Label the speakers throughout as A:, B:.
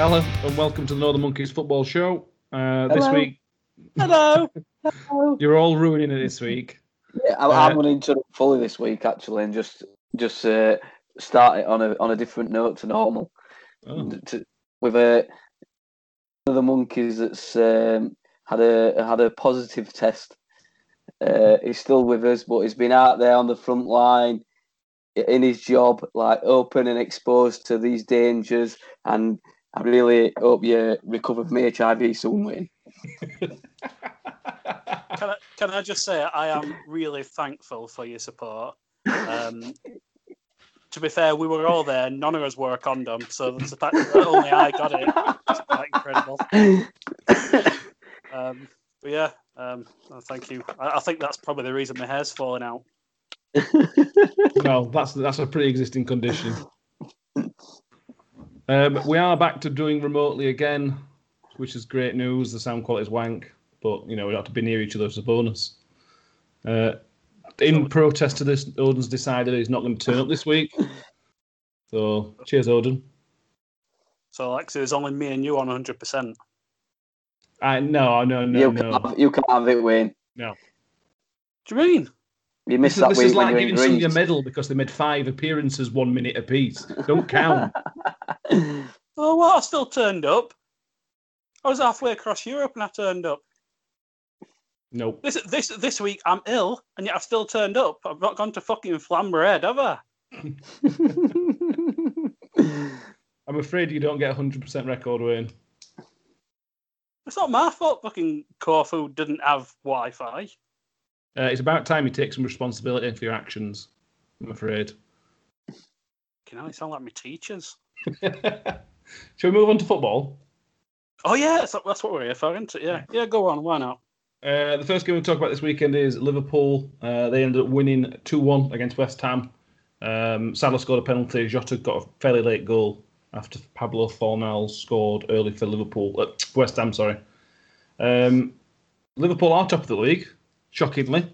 A: Hello and welcome to the Northern Monkeys Football Show. Uh, this week,
B: Hello. Hello.
A: you're all ruining it this week.
B: Yeah, I'm,
A: Uh,
B: I'm going to interrupt fully this week actually, and just just uh, start it on a on a different note to normal.
A: Oh.
B: To, with a one of the monkeys that's um, had a had a positive test. Uh, he's still with us, but he's been out there on the front line in his job, like open and exposed to these dangers. And I really hope you recover from HIV soon, Wayne.
C: Can I, can I just say I am really thankful for your support. Um, to be fair, we were all there. None of us wore a condom, so the fact that only I got it is quite incredible. Um, but yeah, um, well, thank you. I, I think that's probably the reason my hair's falling out.
A: no, that's that's a pre-existing condition. Um, we are back to doing remotely again, which is great news. The sound quality is wank, but you know we don't have to be near each other as a bonus. Uh, in protest to this, Odin's decided he's not going to turn up this week. So cheers, Odin.
C: So, like, so there's only me and you on 100%.
A: I no, no, no,
B: you,
A: no.
B: Can't have, you can't have it, Wayne. No.
C: Do you mean?
B: You
A: This,
B: missed
A: is-
B: that
A: this
B: week
A: is like
B: when you
A: giving
B: were in
A: somebody a medal because they made five appearances one minute apiece. Don't count.
C: Oh, well, I still turned up. I was halfway across Europe and I turned up.
A: nope.
C: This this this week I'm ill and yet I've still turned up. I've not gone to fucking Flambered, have I?
A: I'm afraid you don't get a hundred percent record, Wayne.
C: It's not my fault fucking Corfu didn't have Wi Fi.
A: Uh, it's about time you take some responsibility for your actions. I'm afraid.
C: Can know, they sound like my teachers.
A: Shall we move on to football?
C: Oh, yeah, that's, that's what we're here for, isn't it? Yeah, yeah, go on, why not?
A: Uh, the first game we'll talk about this weekend is Liverpool. Uh, they ended up winning 2 1 against West Ham. Um, Salah scored a penalty. Jota got a fairly late goal after Pablo Fornal scored early for Liverpool. Uh, West Ham, sorry. Um, Liverpool are top of the league, shockingly.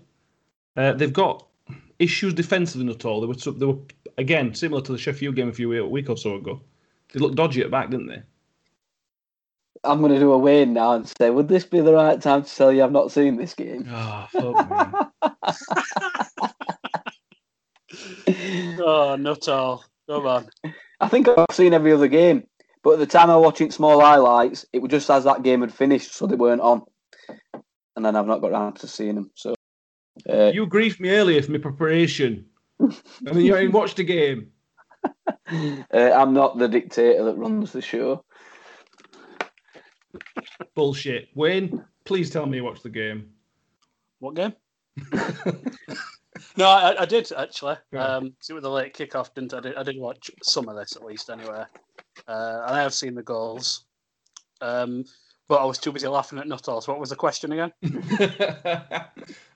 A: Uh, they've got issues defensively, not all. They were, they were, again, similar to the Sheffield game a few a week or so ago. They looked dodgy at back, didn't they?
B: I'm going to do a Wayne now and say, would this be the right time to tell you I've not seen this game?
A: Oh, fuck me.
C: Oh, Nuttall. Come on.
B: I think I've seen every other game, but at the time I was watching small highlights, it was just as that game had finished, so they weren't on. And then I've not got around to seeing them. So, uh,
A: You griefed me earlier for my preparation. And then you ain't watched the game.
B: uh, I'm not the dictator that runs the show.
A: Bullshit. Wayne, please tell me you watched the game.
C: What game? No, I, I did actually.
A: Yeah.
C: Um, 'cause it was a late kickoff, didn't I? I did, I did watch some of this at least, anyway. Uh, and I have seen the goals, um, but I was too busy laughing at Nuttall. So, what was the question again?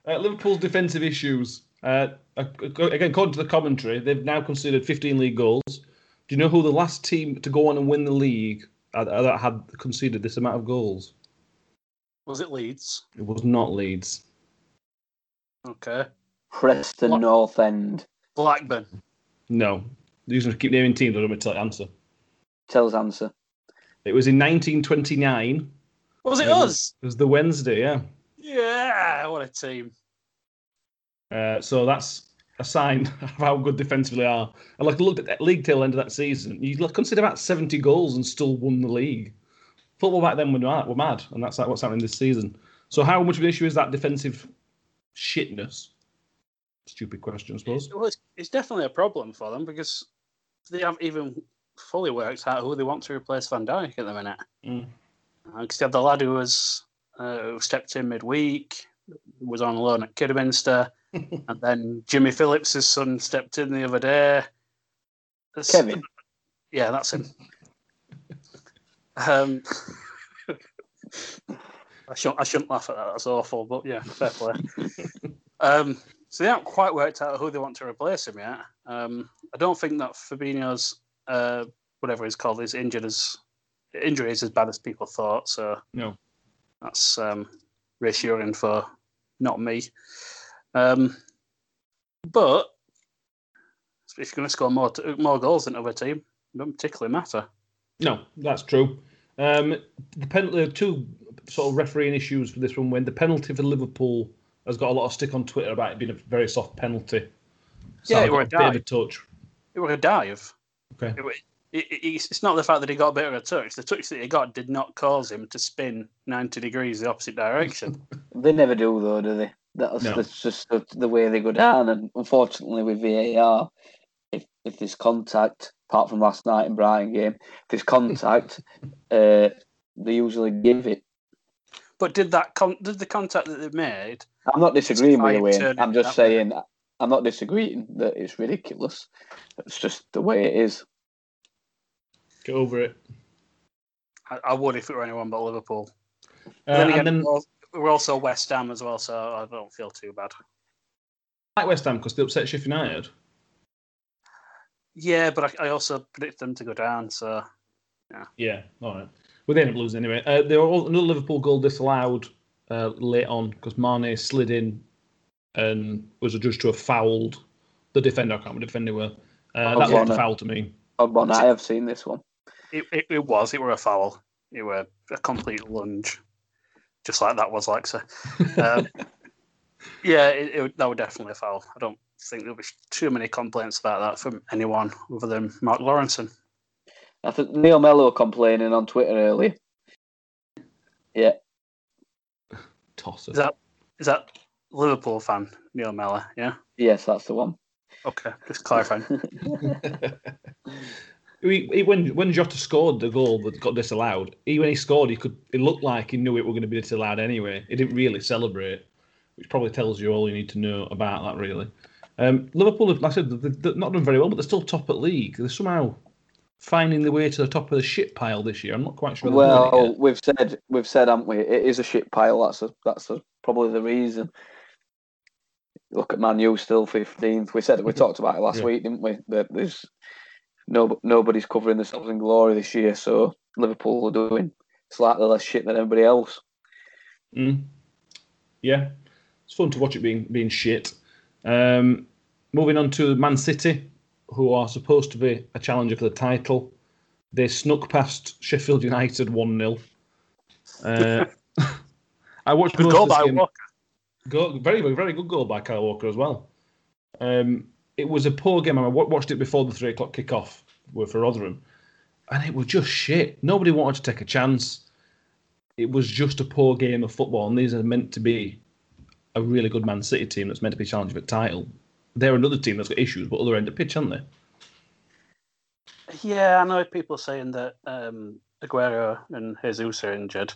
A: uh, Liverpool's defensive issues. Uh, again, according to the commentary, they've now considered 15 league goals. Do you know who the last team to go on and win the league that had conceded this amount of goals?
C: Was it Leeds?
A: It was not Leeds.
C: Okay,
B: Preston
C: What?
B: North End.
C: Blackburn.
A: No. These are keep naming teams. I don't want to tell the answer.
B: Tell us answer.
A: It was in 1929.
C: Was it
A: Um,
C: us?
A: It was the Wednesday, yeah.
C: Yeah, what a team.
A: Uh, so that's a sign of how good defensively they are. And like looked at that league till end of that season, you look, consider about seventy goals and still won the league. Football back then were mad, were mad, and that's like what's happening this season. So how much of an issue is that defensive shitness? Stupid question, I suppose.
C: Well, it's, it's definitely a problem for them because they haven't even fully worked out who they want to replace Van Dijk at the minute.
A: Mm.
C: Because they have the lad who was uh, who stepped in midweek, was on loan at Kidderminster, and then Jimmy Phillips' son stepped in the other day. It's-
B: Kevin.
C: Yeah, that's him. um, I shouldn't, I shouldn't laugh at that. That's awful, but yeah, fair play. um, so they haven't quite worked out who they want to replace him yet. Um, I don't think that Fabinho's uh, whatever he's called is injured as injury is as bad as people thought. So
A: No.
C: that's um, reassuring for not me. Um, but if you're going to score more more goals than other team, it doesn't particularly matter.
A: No, that's true. Um, the penalty, two sort of refereeing issues for this one. When the penalty for Liverpool has got a lot of stick on Twitter about it being a very soft penalty.
C: Yeah, it
A: got
C: were
A: a
C: a
A: bit of a
C: dive.
A: touch.
C: It was a dive.
A: Okay.
C: It, it, it- it's it's not the fact that he got a bit of a touch. The touch that he got did not cause him to spin 90 degrees the opposite direction.
B: They never do though, do they? That's,
A: No.
B: that's just the, the way they go down. And unfortunately, with VAR, if if there's contact, apart from last night in Brighton game, if there's contact, uh, they usually give it.
C: but did that con- did the contact that they made?
B: I'm not disagreeing with you,
C: Justify
B: Wayne. I'm just
C: that way.
B: saying, I'm not disagreeing that it's ridiculous. It's just the way it is.
A: Get over it.
C: I, I would if it were anyone but Liverpool.
A: Uh,
C: then again,
A: and then
C: we're also West Ham as well, so I don't feel too bad.
A: like West Ham because they upset Sheffield United.
C: Yeah, but I, I also predict them to go down. So
A: Yeah, Yeah. all right. Well, they ended up losing anyway. Uh, there was another Liverpool goal disallowed uh, late on because Mane slid in and was adjudged to have fouled the defender. I can't remember the defender well. Uh,
B: Oh,
A: that
B: yeah,
A: looked a foul to me.
B: Oh, Bon, I have seen this one.
C: it, it, it was it were a foul. It were a complete lunge, just like that was like so. Um, yeah, it, it, that would definitely a foul. I don't think there'll be too many complaints about that from anyone other than Mark Lawrenson.
B: I think Neil Mellor complaining on Twitter earlier. Yeah,
A: Tosser.
C: Is that is that Liverpool fan Neil Mellor? Yeah.
B: yes, that's the one.
C: Okay, just clarifying.
A: He, he, when when Jota scored the goal that got disallowed, he when he scored, he could. It looked like he knew it were going to be disallowed anyway. He didn't really celebrate, which probably tells you all you need to know about that. Really, um, Liverpool, have, like I said, they've, they've not done very well, but they're still top at league. They're somehow finding their way to the top of the shit pile this year. I'm not quite sure. they're
B: well, we've said we've said, haven't we? It is a shit pile. That's a, that's a, probably the reason. Look at Man U still fifteenth. We said we talked about it last
A: Yeah.
B: week, didn't we? That there's no nobody's covering themselves in glory this year. So Liverpool are doing slightly less shit than everybody else.
A: Mm. Yeah, it's fun to watch it being being shit. Um, moving on to Man City, who are supposed to be a challenger for the title. They snuck past Sheffield United one 0 uh, I watched
C: Good
A: most
C: goal by
A: game.
C: Walker.
A: Go, very, very, very good goal by Kyle Walker as well. Um, it was a poor game. I watched it before the three o'clock kickoff for Rotherham, and it was just shit. Nobody wanted to take a chance. It was just a poor game of football, and these are meant to be a really good Man City team that's meant to be challenging for the title. They're another team that's got issues, but other end of pitch, aren't they?
C: Yeah, I know people saying that um, Aguero and Jesus are injured,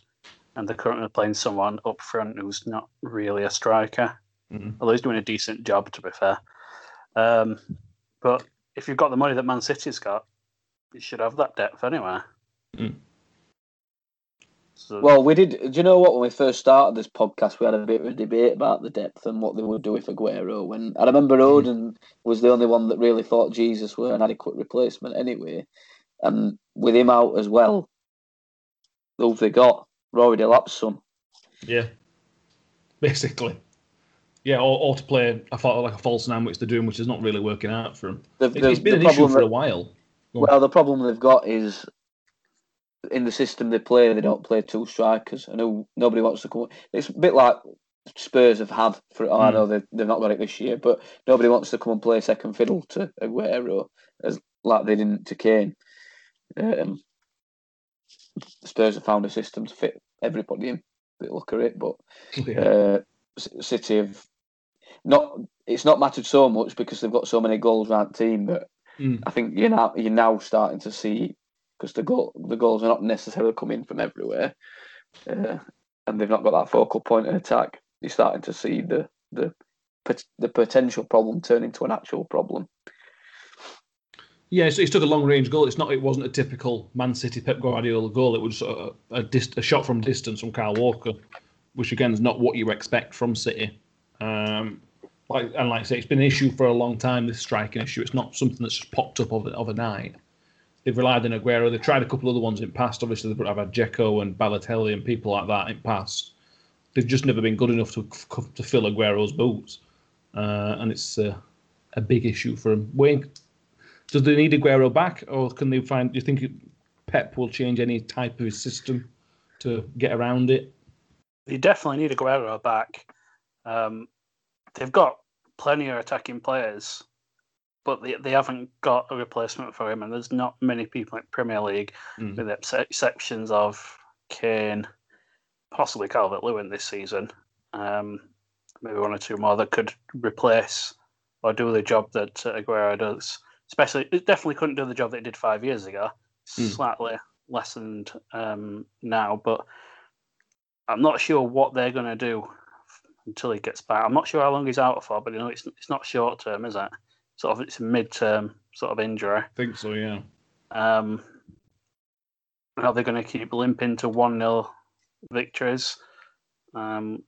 C: and they're currently playing someone up front who's not really a striker.
A: Mhm.
C: Although he's doing a decent job, to be fair. Um, but if you've got the money that Man City's got, you should have that depth anyway.
A: Mm.
C: So,
B: Well, we did. Do you know what? When we first started this podcast, we had a bit of a debate about the depth and what they would do with Aguero. When I remember Odin was the only one that really thought Jesus were an adequate replacement anyway, and with him out as well, who have they got? Rory Delap's son.
A: Yeah, basically. Yeah, or, or to play thought like a false nine, which they're doing, which is not really working out for them.
B: The, the-
A: it's been an issue
B: problem
A: for a while.
B: Well, the problem they've got is in the system they play, they don't play two strikers. I know nobody wants to come. It's a bit like Spurs have had for. Oh, I
A: Hmm.
B: know they they've not got it this year, but nobody wants to come and play second fiddle to Aguero as like they didn't to Kane. Um, Spurs have found a system to fit everybody in. They look at it, but
A: Yeah.
B: uh, City have not. It's not mattered so much because they've got so many goals around the team, but
A: Mm.
B: I think you're now you're now starting to see because the goal the goals are not necessarily coming from everywhere, uh, and they've not got that focal point of attack. You're starting to see the the the potential problem turn into an actual problem.
A: Yeah, so he took a long range goal. It's not. It wasn't a typical Man City Pep Guardiola goal. It was a, a, dist, a shot from distance from Kyle Walker, which again is not what you expect from City. Um, like and like I say, it's been an issue for a long time. This striking issue. It's not something that's just popped up over, overnight. They've relied on Aguero. They've tried a couple of other ones in past. Obviously, they've had Dzeko and Balotelli and people like that in past. They've just never been good enough to to fill Aguero's boots, uh, and it's uh, a big issue for him. Wayne, does they need Aguero back, or can they find? Do you think Pep will change any type of his system to get around it.
C: You definitely need Aguero back. Um, they've got plenty of attacking players, but they, they haven't got a replacement for him, and there's not many people in Premier League,
A: Mm.
C: with the exceptions of Kane, possibly Calvert Lewin this season, um, maybe one or two more that could replace or do the job that uh, Aguero does. Especially, it definitely couldn't do the job that it did five years ago.
A: Mm.
C: Slightly lessened um, now, but I'm not sure what they're going to do until he gets back. I'm not sure how long he's out for, but you know, it's it's not short term, is it? Sort of, it's a mid term sort of injury.
A: I think so, yeah.
C: Um, are they going to keep limping to 1 0 victories? Um,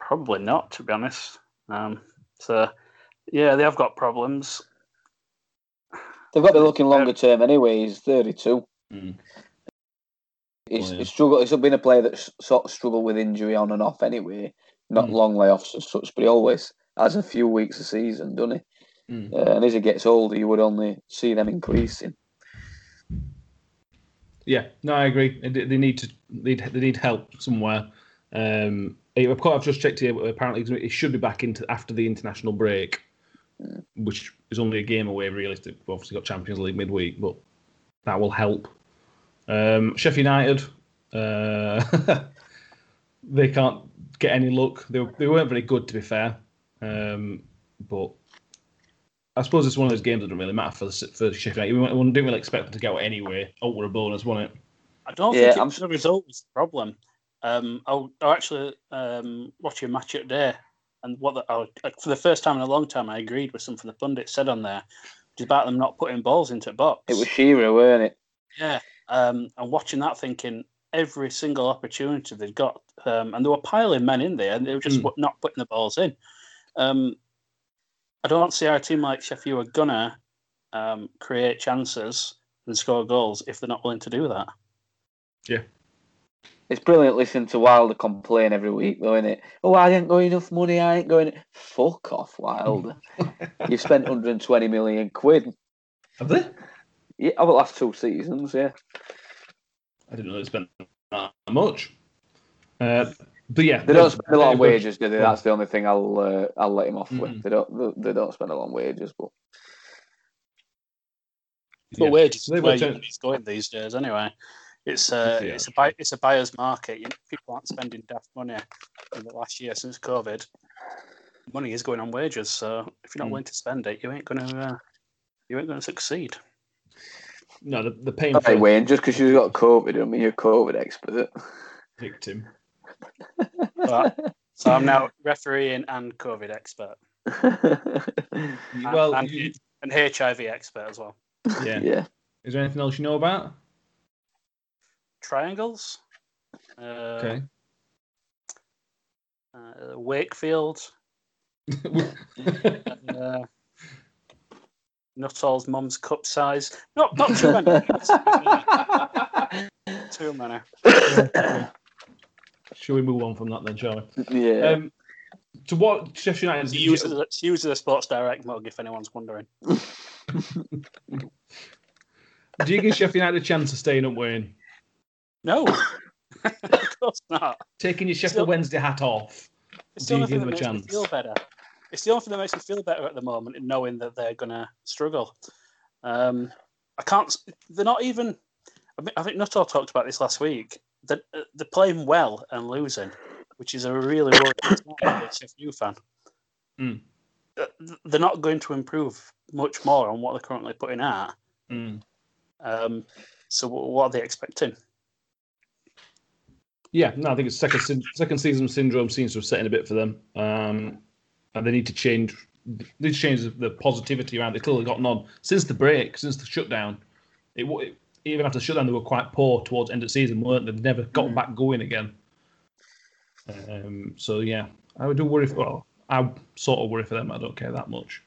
C: probably not, to be honest. Um, so, yeah, they have got problems.
B: They've got to be looking longer term anyway. He's 32.
A: Mm.
B: He's,
A: Oh, yeah.
B: he's struggled. He's been a player that's sort of struggled with injury on and off anyway. Not
A: Mm.
B: long layoffs as such, but he always has a few weeks a season, doesn't he?
A: Mm.
B: Uh, and as he gets older, you would only see them increasing.
A: Yeah, no, I agree. They, need to they, they need help somewhere. Um, I've just checked here. Apparently, it should be back into after the international break, which is only a game away. Realistic, we've obviously got Champions League midweek, but that will help. Um, Sheffield United, uh, they can't get any luck. They, they weren't very good, to be fair. Um, but I suppose it's one of those games that don't really matter for the, for Sheffield United. We didn't really expect them to go anyway. Out with a bonus, wasn't it?
C: I don't
B: Yeah,
C: think
B: I'm-
C: it's the result was the problem. Um, I'll, I'll actually um, watch a match at day, and what the, I, for the first time in a long time, I agreed with something the pundit said on there. It's about them not putting balls into the box.
B: It was Shearer, weren't it?
C: Yeah, um, and watching that, thinking every single opportunity they'd got, um, and they were piling men in there, and they were just
A: Mm.
C: not putting the balls in. Um, I don't see how a team like Sheffield are gonna um, create chances and score goals if they're not willing to do that. Yeah.
B: It's brilliant listening to Wilder complain every week, though, isn't it? Oh, I ain't got enough money. I ain't going. Fuck off, Wilder. You've spent 120 million quid.
A: Have they?
B: Yeah, over the last two seasons, yeah.
A: I didn't know they spent that much. Uh, but yeah,
B: They don't spend a lot on wages, do they? That's the only thing I'll uh, I'll let him off with.
A: Mm.
B: They don't they, they don't spend a lot on wages, but
C: But
A: Yeah.
C: wages
A: They
C: is where
A: turn-
C: going these days anyway. It's uh,
A: Yeah,
C: it's a buy, it's a buyer's market. You, people aren't spending daft money in the last year since COVID. Money is going on wages, so if you're not
A: Mm.
C: willing to spend it, you ain't gonna uh, you ain't gonna succeed.
A: No, the, the pain
B: hey Wayne, just because you've got COVID, I mean you're a COVID expert.
A: victim.
C: But, so I'm now refereeing and COVID expert,
A: Well,
C: and,
A: you-
C: and HIV expert as well.
A: yeah.
B: yeah.
A: Is there anything else you know about?
C: Triangles. Uh,
A: Okay.
C: uh, Wakefield. Uh, Nuttall's mum's cup size. Not not too many. too many.
A: Shall we move on from that then, shall we?
B: yeah.
A: Um, to what Sheffield United?
C: She uses, a, she uses a Sports Direct mug if anyone's wondering.
A: Do you give Sheffield United a chance of staying up, Wayne?
C: No, of course not.
A: Taking your Sheffield
C: Still-
A: Wednesday hat off. Do you give them a
C: makes me
A: chance?
C: feel better. It's the only thing that makes me feel better at the moment, in knowing that they're going to struggle. Um, I can't. They're not even. I, mean, I think Nuttall talked about this last week. That uh, they're playing well and losing, which is a really worrying sign as a fan.
A: Mm.
C: They're not going to improve much more on what they're currently putting out.
A: Mm.
C: Um, so, what are they expecting?
A: Yeah, no, I think it's second second season syndrome seems to have set in a bit for them, um, and they need to change. They need to change the- the positivity around. They've clearly gotten on since the break, since the shutdown. It, it even after the shutdown, they were quite poor towards end of season, weren't they? They never got
C: Mm.
A: back going again. Um, so yeah, I would do worry. For, well, I sort of worry for them. I don't care that much.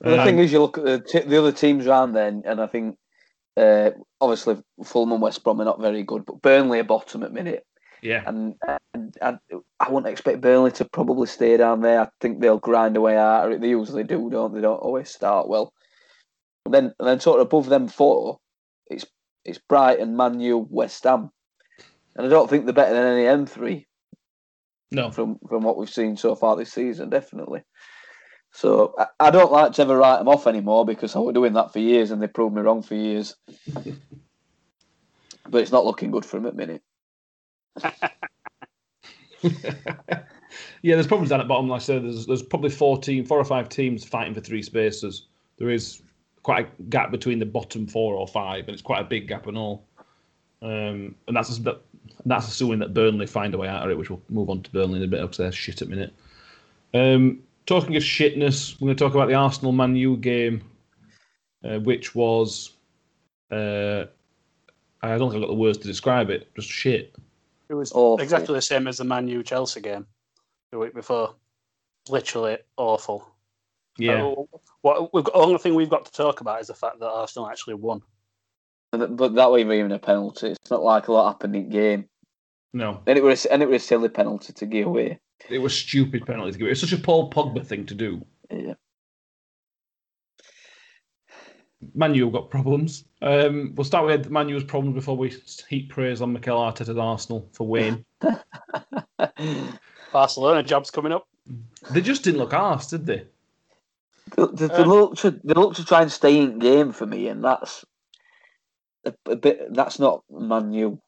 B: Well, the
A: Um,
B: thing is, you look at the, t- the other teams around then, and I think uh, obviously Fulham and West Brom are not very good, but Burnley are bottom at minute,
A: yeah,
B: and, and, and I wouldn't expect Burnley to probably stay down there. I think they'll grind away at it. They usually do, don't they? They don't always start well. And then, and then sort of above them four, it's It's Brighton, Man U, West Ham, and I don't think they're better than any M three
A: No.
B: from from what we've seen so far this season. Definitely. So I, I don't like to ever write them off anymore because I was doing that for years and they proved me wrong for years. but it's not looking good for them at the minute.
A: yeah, there's problems down at bottom. Like I said, there's there's probably four team, four or five teams fighting for three spaces. There is quite a gap between the bottom four or five, and it's quite a big gap and all. Um, and that's that, that's assuming that Burnley find a way out of it, which we'll move on to Burnley in a bit because they're shit at minute. Um, talking of shitness, we're going to talk about the Arsenal Man U game, uh, which was uh, I don't think I've got the words to describe it. Just shit.
C: It was
B: Awful.
C: exactly the same as the Man U Chelsea game the week before. Literally awful.
A: Yeah.
C: Uh, what we've got, only thing we've got to talk about is the fact that Arsenal actually won.
B: But but that wasn't even a penalty. It's not like a lot happened in game.
A: No.
B: And it was and it was a silly penalty to give away.
A: It was stupid penalty to give. Away. It was such a Paul Pogba thing to do.
B: Yeah.
A: Man U have got problems. Um, we'll start with Man U's problems before we heap praise on Mikel Arteta and Arsenal for Wayne.
C: Barcelona job's coming up.
A: they just didn't look arsed, did they?
B: They, they, they
C: Um,
B: look to they look to try and stay in game for me, and that's a, a bit. That's not Man U.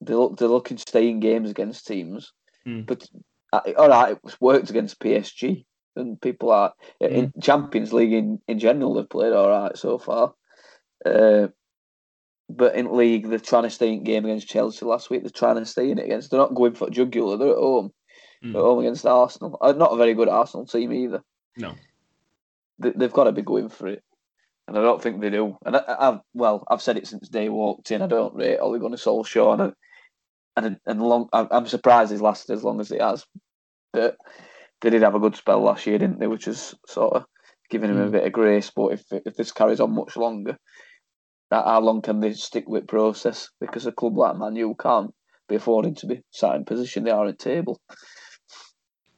B: They look they're looking to stay in games against teams,
A: Hmm.
B: but uh, all right, it was worked against PSG, and people are in Champions League in, in general. They've played all right so far, uh, but in league they're trying to stay in game against Chelsea last week. They're trying to stay in it against. They're not going for jugular. They're at home.
A: Hmm.
B: At home against Arsenal. Uh, not a very good Arsenal team either
A: No.
B: they, they've got to be going for it, and I don't think they do. And I, I've well, I've said it since day walked in. I don't rate Ole Gunnar Solskjaer, and and and long. I'm I'm surprised he's lasted as long as he has. But they did have a good spell last year, didn't they? Which is sort of giving him a
A: Mm.
B: bit of grace. But if if this carries on much longer, that how long can they stick with process? Because a club like Man U can't be affording to be sat in position they are at table.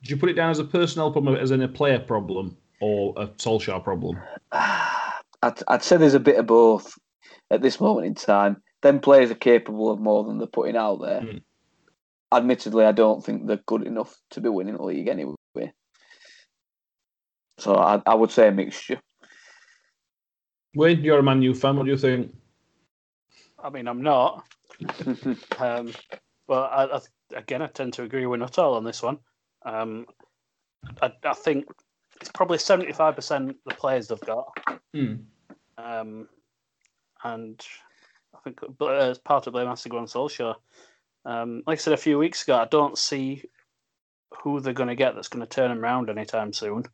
A: Did you put it down as a personnel problem, as in a player problem, or a Solskjaer problem?
B: I'd, I'd say there's a bit of both at this moment in time. Them players are capable of more than they're putting out there.
A: Mm.
B: Admittedly, I don't think they're good enough to be winning the league anyway. So I, I would say a mixture.
A: Wayne, you're a Man U fan. What do you think?
C: I mean, I'm not. Um, but I, I, again, I tend to agree with Nuttall on this one. Um, I, I think it's probably 75% the players they've got.
A: Hmm.
C: Um, and I think but as part of blame has to go on Solskjaer. Um, like I said a few weeks ago, I don't see who they're going to get that's going to turn them around anytime soon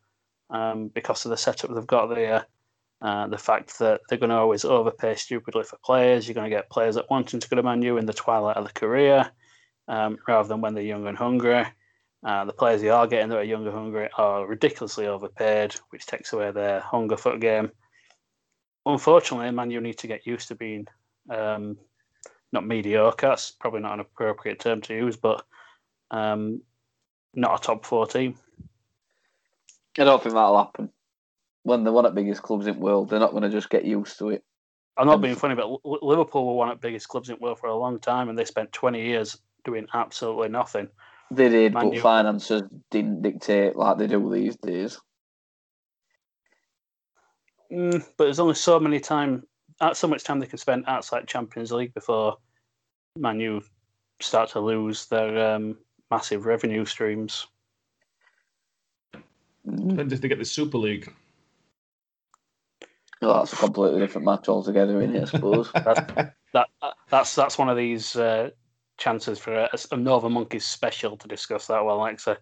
C: um, because of the setup they've got there. Uh, the fact that they're going to always overpay stupidly for players. You're going to get players that wanting to go to Man U in the twilight of their career um, rather than when they're young and hungry. Uh, the players they are getting that are young and hungry are ridiculously overpaid, which takes away their hunger for the game. Unfortunately, Man U need to get used to being um, not mediocre. That's probably not an appropriate term to use, but um, not a top four team.
B: I don't think that'll happen. When they're one of the biggest clubs in the world, they're not going to just get used to it.
C: I'm not being funny, but Liverpool were one of the biggest clubs in the world for a long time, and they spent 20 years doing absolutely nothing.
B: They did,
C: Man
B: but
C: U-
B: finances didn't dictate like they do these days.
C: Mm, but there's only so many time, uh, so much time they can spend outside Champions League before Man U start to lose their um, massive revenue streams.
A: Depends if they get the Super League.
B: Well, that's a completely different match altogether, isn't it, I suppose.
C: That that's that's one of these uh, chances for a, a Nova Monkeys special to discuss that well. Like so,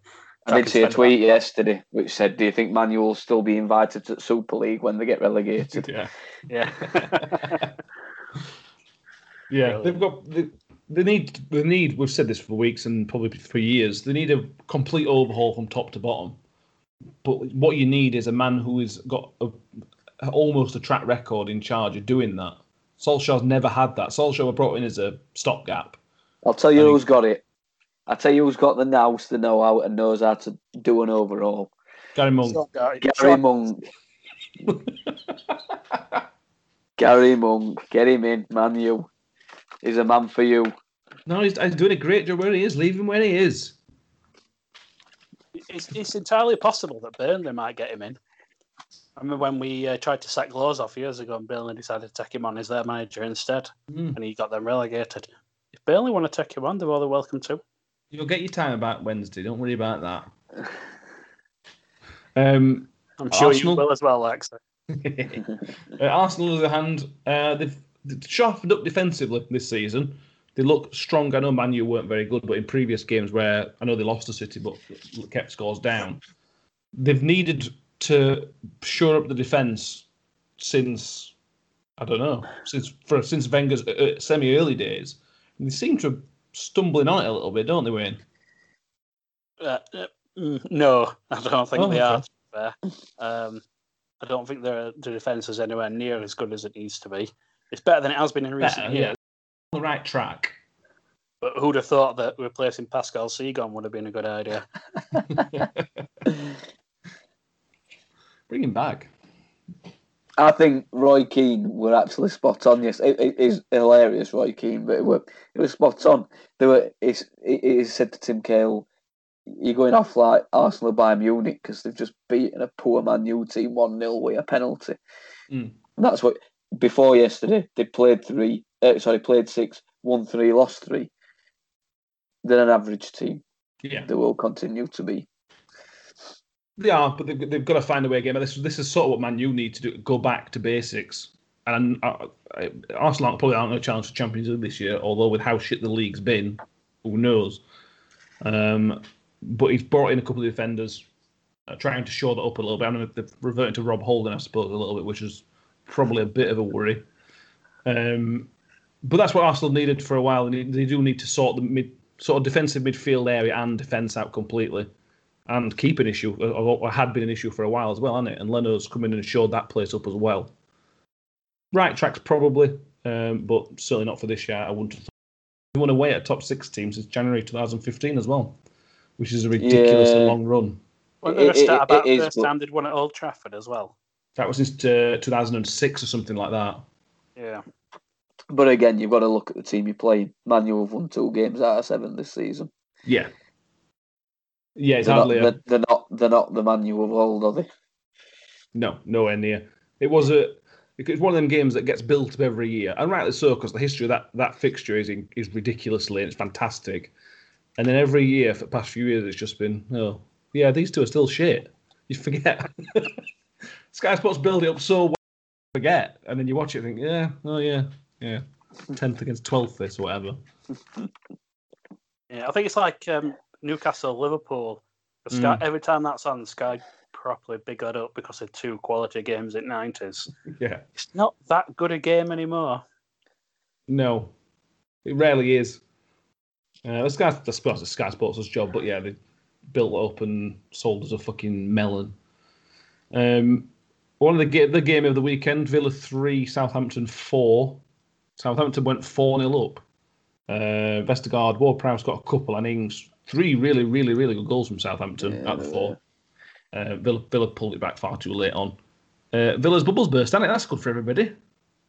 B: I did see a tweet yesterday which said, "Do you think Man U will still be invited to the Super League when they get relegated?"
A: yeah.
C: Yeah.
A: Yeah,
C: Brilliant.
A: they've got they, they need they need. We've said this for weeks and probably for years. They need a complete overhaul from top to bottom. But what you need is a man who has got a, almost a track record in charge of doing that. Solskjaer's never had that. Solskjaer were brought in as a stopgap.
B: I'll tell you
A: I think-
B: who's got it. I'll tell you who's got the nous, the know-how, and knows how to do an overhaul.
A: Gary Monk.
B: Gary Monk. Gary Monk, get him in, Man U. he's a man for you.
A: No, he's, he's doing a great job where he is. Leave him where he is.
C: It's, it's entirely possible that Burnley might get him in. I remember when we uh, tried to sack Laws off years ago, and Burnley decided to take him on as their manager instead,
A: Mm.
C: and he got them relegated. If Burnley want to take him on, they're more than welcome to.
A: You'll get your time about Wednesday. Don't worry about that. Um,
C: I'm sure
A: Arsenal?
C: you will as well, Alex.
A: uh, Arsenal, on the other hand, uh, they've, they've sharpened up defensively this season. They look strong. I know Man U weren't very good, but in previous games where I know they lost to City but kept scores down, they've needed to shore up the defence since I don't know since for since Wenger's uh, semi early days. And they seem to be stumbling on it a little bit, don't they, Wayne?
C: Uh, uh, mm, no, I don't think
A: Oh,
C: they
A: okay.
C: are. to be Fair. Um, I don't think their the defence is anywhere near as good as it needs to be. It's better than it has been in recent
A: Better,
C: years.
A: yeah. On the right track.
C: But who'd have thought that replacing Pascal Cygan would have been a good idea?
A: Bring him back.
B: I think Roy Keane were actually spot on. Yes, it, it is hilarious, Roy Keane, but it were it was spot on. They were. It's it, it is said to Tim Cahill, "You're going off like Arsenal by Munich because they've just beaten a poor Man U team one 0 with a penalty."
A: Mm.
B: And that's what before yesterday they played three. Uh, sorry, played six, won three, lost three. They're an average team.
A: Yeah.
B: They will continue to be.
A: They are, but they've, they've got to find a way again. This this is sort of what Man U need to do: go back to basics. And uh, Arsenal probably aren't going to challenge for Champions League this year, although with how shit the league's been, who knows? Um, but he's brought in a couple of defenders, uh, trying to shore that up a little bit. I mean, they've reverted to Rob Holding, I suppose, a little bit, which is probably a bit of a worry. Um, but that's what Arsenal needed for a while. They, they do need to sort the mid, sort of defensive midfield area and defence out completely and keep an issue, or, or had been an issue for a while as well, hasn't it? And Leno's come in and showed that place up as well. Right tracks probably, um, but certainly not for this year. I wouldn't. Have thought. They won away at top six teams since January 2015 as well, which is a ridiculously
B: Yeah.
A: long run.
C: Wasn't there a
B: It- it-
C: stat about
B: it
C: the
B: is,
C: first
B: but-
C: time they'd won at Old Trafford as well?
A: That was since uh, 2006 or something like that.
C: Yeah.
B: But again, you've got to look at the team you're playing. Man U have won two games out of seven this season.
A: Yeah. Yeah, it's
B: They're not,
A: a,
B: they're, they're not. They're not the Man U of old, are they?
A: No, nowhere near. It was a. It's one of them games that gets built up every year, and rightly so, because the history of that, that fixture is in, is ridiculously and it's fantastic. And then every year for the past few years, it's just been, oh, yeah, these two are still shit. You forget. Sky Sports build it up so well, forget, and then you watch it and think, yeah, oh yeah, yeah, tenth against twelfth, this or whatever.
C: Yeah, I think it's like um, Newcastle, Liverpool. The Sky, Every time that's on, Sky properly big that up because of two quality games in nineties.
A: Yeah,
C: It's not that good a game anymore.
A: no, it rarely is. Uh, the Sky, I suppose it's Sky Sports' job, but yeah, they built it up and sold us a fucking melon. Um, one of the ga- the game of the weekend, Villa three, Southampton four. Southampton went four 0 up. Uh, Vestergaard, Ward Prowse got a couple, and Ings three really, really, really good goals from Southampton
B: Yeah,
A: at the four. Uh, Villa, Villa pulled it back far too late on. Uh, Villa's bubbles burst, and that's good for everybody.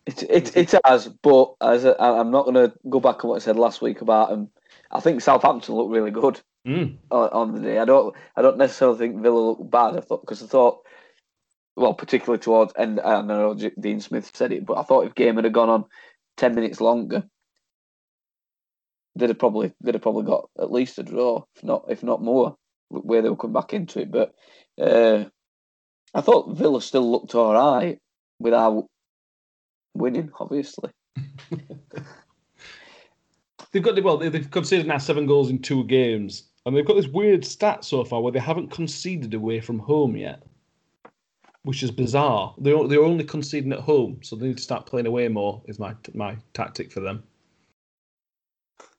B: It it, it has, but as a, I'm not going to go back on what I said last week about them. I think Southampton looked really good
A: Mm.
B: on, on the day. I don't I don't necessarily think Villa looked bad. I thought because I thought, well, particularly towards and I don't know Dean Smith said it, but I thought if game had gone on ten minutes longer, they'd have probably they'd have probably got at least a draw, if not if not more, where they would come back into it. But uh, I thought Villa still looked all right without winning, obviously.
A: They've got well, they've conceded now seven goals in two games, and they've got this weird stat so far where they haven't conceded away from home yet, which is bizarre. They're they're only conceding at home, so they need to start playing away more. Is my my tactic for them.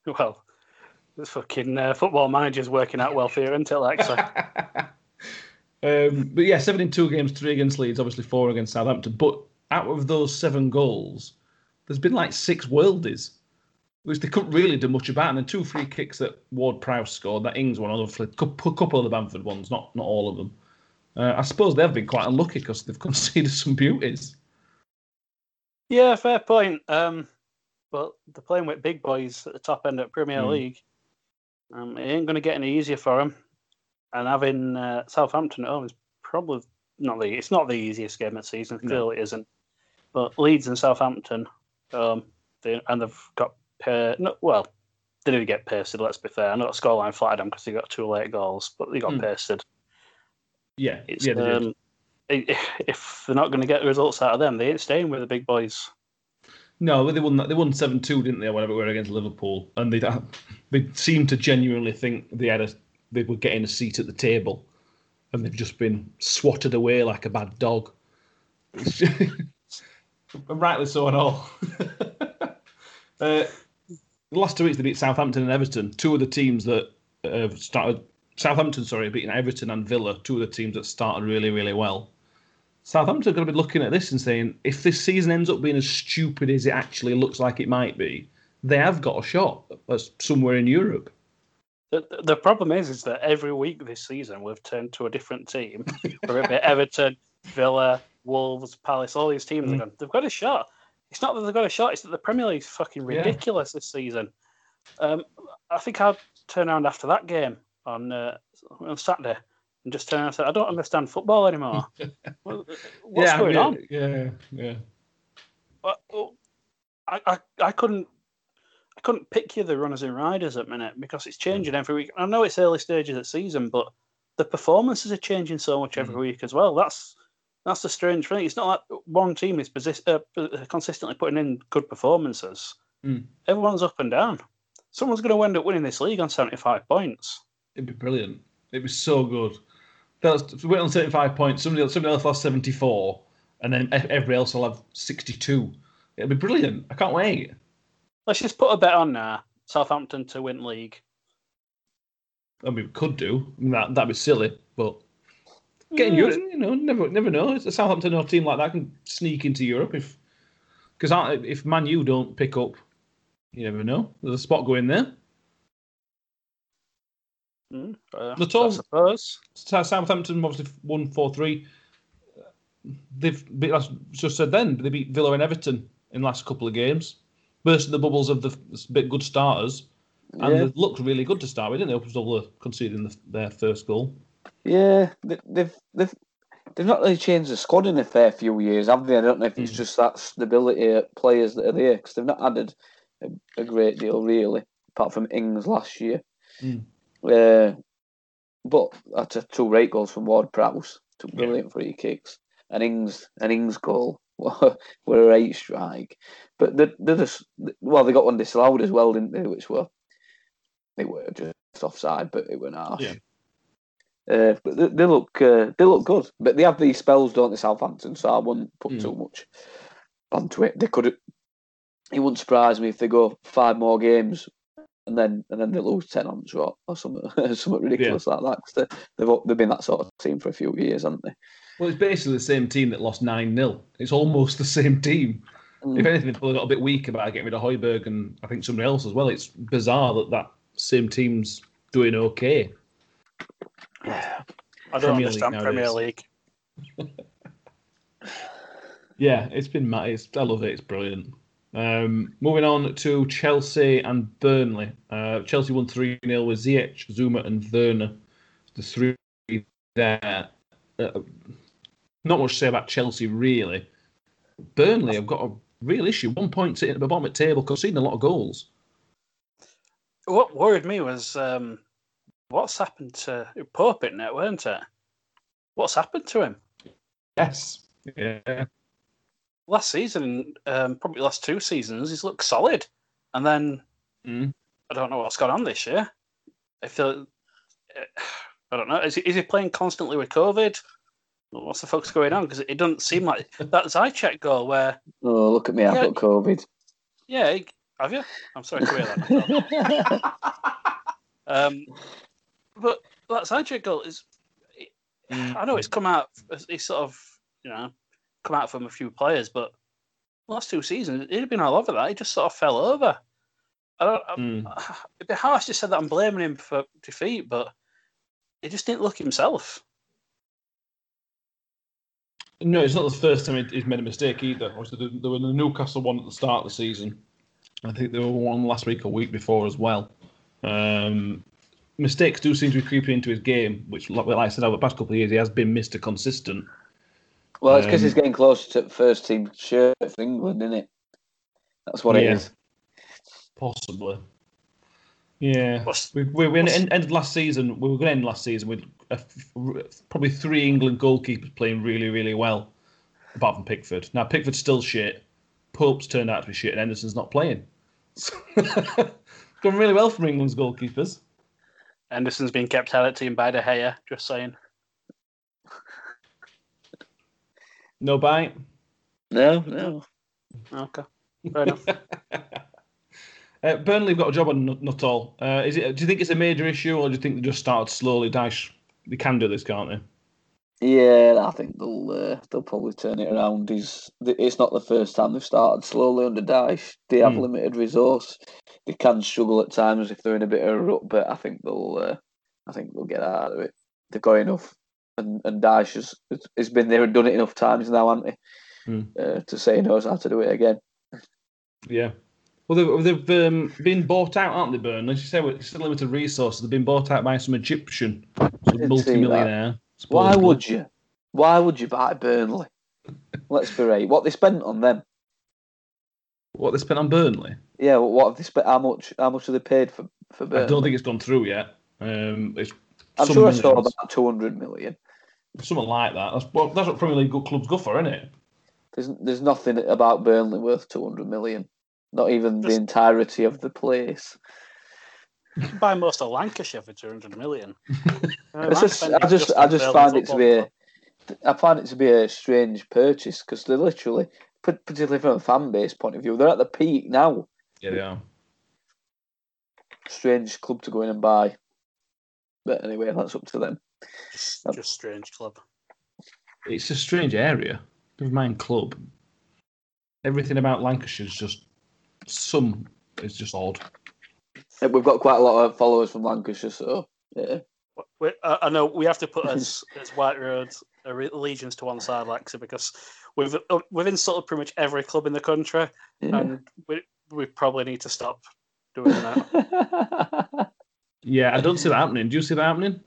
C: Well, this fucking uh, football manager's working out well for you until actually.
A: um, but yeah, seven in two games, three against Leeds, obviously four against Southampton. But out of those seven goals, there's been like six worldies, which they couldn't really do much about. And then two free kicks that Ward Prowse scored, that Ings one, obviously, a couple of the Bamford ones, not not all of them. Uh, I suppose they've been quite unlucky because they've conceded some beauties.
C: yeah, fair point. Um, but they're playing with big boys at the top end of Premier
A: Mm.
C: League. Um, it ain't going to get any easier for them. And having uh, Southampton at home is probably not the it's not the easiest game of the season.
A: No.
C: Clearly, it isn't. But Leeds and Southampton, um, they, and they've got uh, no, well, they didn't get pasted. Let's be fair. I know the scoreline flattered them because they got two late goals, but they got
A: Mm.
C: pasted.
A: Yeah,
C: It's
A: yeah, they
C: um, if they're not going to get the results out of them, they ain't staying with the big boys.
A: No, but they won. They won seven two, didn't they? Or whatever, it were against Liverpool, and they they seemed to genuinely think they had a they were getting a seat at the table, and they've just been swatted away like a bad dog. rightly so and all. uh, the last two weeks they beat Southampton and Everton, two of the teams that have started. Southampton, sorry, beating Everton and Villa, two of the teams that started really, really well. Southampton are going to be looking at this and saying, if this season ends up being as stupid as it actually looks like it might be, they have got a shot at somewhere in Europe.
C: The, the problem is, is that every week this season we've turned to a different team. Whether it be Everton, Villa, Wolves, Palace, all these teams,
A: Mm.
C: have gone, they've got a shot. It's not that they've got a shot; it's that the Premier League's fucking
A: Yeah.
C: ridiculous this season. Um, I think I'll turn around after that game on uh, on Saturday and just turn around and say, "I don't understand football anymore. What- What's
A: yeah,
C: going
A: yeah,
C: on?"
A: Yeah, yeah.
C: But, oh, I, I, I couldn't I couldn't pick you the runners and riders at minute because it's changing every week. I know it's early stages of the season, but the performances are changing so much every
A: Mm.
C: week as well. That's that's the strange thing. It's not like one team is posi- uh, consistently putting in good performances.
A: Mm.
C: Everyone's up and down. Someone's going to end up winning this league on seventy-five points.
A: It'd be brilliant. It'd be so good. That's, if we went on 75 points, somebody else, somebody else will have 74, and then everybody else will have 62. It'd be brilliant. I can't wait.
C: Let's just put a bet on now. Southampton to win league.
A: I mean, we could do. I mean, that, that'd be silly, but getting mm.
C: Yeah.
A: Europe, you know, never never know. It's a Southampton or team like that can sneak into Europe if because if Man U don't pick up, you never know. There's a spot going there.
C: Mm, uh,
A: Nuttall.
C: I suppose.
A: Southampton obviously won four three. They've beat, as just said then they beat Villa and Everton in the last couple of games, bursting the bubbles of the bit good starters, and
B: Yeah.
A: they looked really good to start with, didn't they? Up until conceding the, their first goal.
B: Yeah, they- they've they've they've not really changed the squad in a fair few years, have they? I don't know if it's
A: Mm.
B: just that stability of players that are there because they've not added a, a great deal really, apart from Ings last year.
A: Mm.
B: Uh, but that's a two rate goals from Ward Prowse, two
A: Yeah.
B: brilliant free kicks, and Ings an Ings goal were a eight strike. But they they just well they got one disallowed as well, didn't they? Which were they were just offside, but it went harsh.
A: Yeah.
B: Uh, but they, they look uh, they look good, but they have these spells, don't they, Southampton? So I wouldn't put
A: Mm.
B: too much onto it. They could. It wouldn't surprise me if they go five more games and then and then they lose ten on trot or something something ridiculous like that. 'cause they, they've they've been that sort of team for a few years, haven't they?
A: Well, it's basically the same team that lost 9 0. It's almost the same team.
B: Mm.
A: If anything, they're probably got a bit weak about getting rid of Højbjerg and I think somebody else as well. It's bizarre that that same team's doing okay.
C: I don't
A: Premier League
C: understand Premier. League.
A: Yeah, it's been mad. It's, I love it. It's brilliant. Um, moving on to Chelsea and Burnley. Uh, Chelsea won 3 0 with Ziyech, Zouma, and Werner. The three there. Uh, not much to say about Chelsea, really. Burnley have got a real issue. One point sitting at the bottom of the table, because conceding a lot of goals.
C: What worried me was um, what's happened to Pope in it, weren't it? What's happened to him?
A: Yes. Yeah.
C: Last season, um, probably last two seasons, he's looked solid, and then
A: Mm.
C: I don't know what's gone on this year. I feel I don't know. Is he, is he playing constantly with COVID? What's the fuck's going on? Because it doesn't seem like that Ziyech goal where
B: Oh, look at me! I've
C: Yeah.
B: got COVID.
C: yeah, he- have you? I'm sorry to hear that. Um, but that Ziyech goal is. I know it's come out. It's sort of you know come out from a few players, but last two seasons he'd have been all over that. He just sort of fell over. I don't.
A: Mm.
C: It'd be harsh to say that I'm blaming him for defeat, but he just didn't look himself.
A: No, it's not the first time he's made a mistake either. Obviously, there were the Newcastle one at the start of the season, I think there were one last week or week before as well. Um, mistakes do seem to be creeping into his game, which, like I said, over the past couple of years, he has been Mr. Consistent.
B: Well, it's because
A: Um,
B: he's getting closer to first team shirt for England, isn't it? That's what
A: Yeah.
B: it is.
A: Possibly. Yeah.
C: What's-
A: We, we, we
C: what's-
A: end- ended last season, we were going to end last season with a f- probably three England goalkeepers playing really, really well, apart from Pickford. Now, Pickford's still shit. Pope's turned out to be shit, and Henderson's not playing. Going really well from England's goalkeepers.
C: Henderson's been kept out of the team by De Gea, just saying.
A: No bite.
B: No, no.
C: Okay, fair enough.
A: Uh, Burnley have got a job on Nut- Nuttall. Uh, is it? Do you think it's a major issue, or do you think they just started slowly? Dyche, they can do this, can't they?
B: Yeah, I think they'll uh, they'll probably turn it around. He's, it's not the first time they've started slowly under Dyche. They have
A: Hmm.
B: limited resource. They can struggle at times if they're in a bit of a rut, but I think they'll uh, I think they'll get out of it. They've got enough, and and Dyche has has been there and done it enough times now, hasn't he?
A: Hmm.
B: Uh, to say he knows how to do it again.
A: Yeah. Well, they've, they've um, been bought out, aren't they, Burnley? As you say, it's still limited resources. They've been bought out by some Egyptian some multi-millionaire.
B: Why would you? Why would you buy Burnley? Let's be right. What they spent on them?
A: What they spent on Burnley?
B: Yeah, what have they spent? How much? How much have they paid for for Burnley?
A: I don't think it's gone through yet. Um, it's
B: I'm sure I saw about two hundred million.
A: Something like that. That's, well, that's what Premier League good clubs go for, isn't it?
B: There's there's nothing about Burnley worth two hundred million. Not even the entirety of the place.
C: You can buy most of Lancashire for 200 million. I'm
B: just, I just
C: on
B: I just find it to be
C: Club.
B: a, I find it to be a strange purchase because they're literally, particularly from a fan base point of view, they're at the peak now.
A: Yeah, they are.
B: Strange club to go in and buy. But anyway, that's up to them.
C: Just, just strange club.
A: It's a strange area. Never mind club. Everything about Lancashire is just some is just odd.
B: Uh, We've got quite a lot of followers from Lancashire, so yeah.
C: We, I I know we have to put as as White Road uh, allegiance to one side, Lexi, because we've uh, we've insulted pretty much every club in the country,
B: yeah.
C: and we we probably need to stop doing that.
A: Yeah, I don't see that happening. Do you see that happening?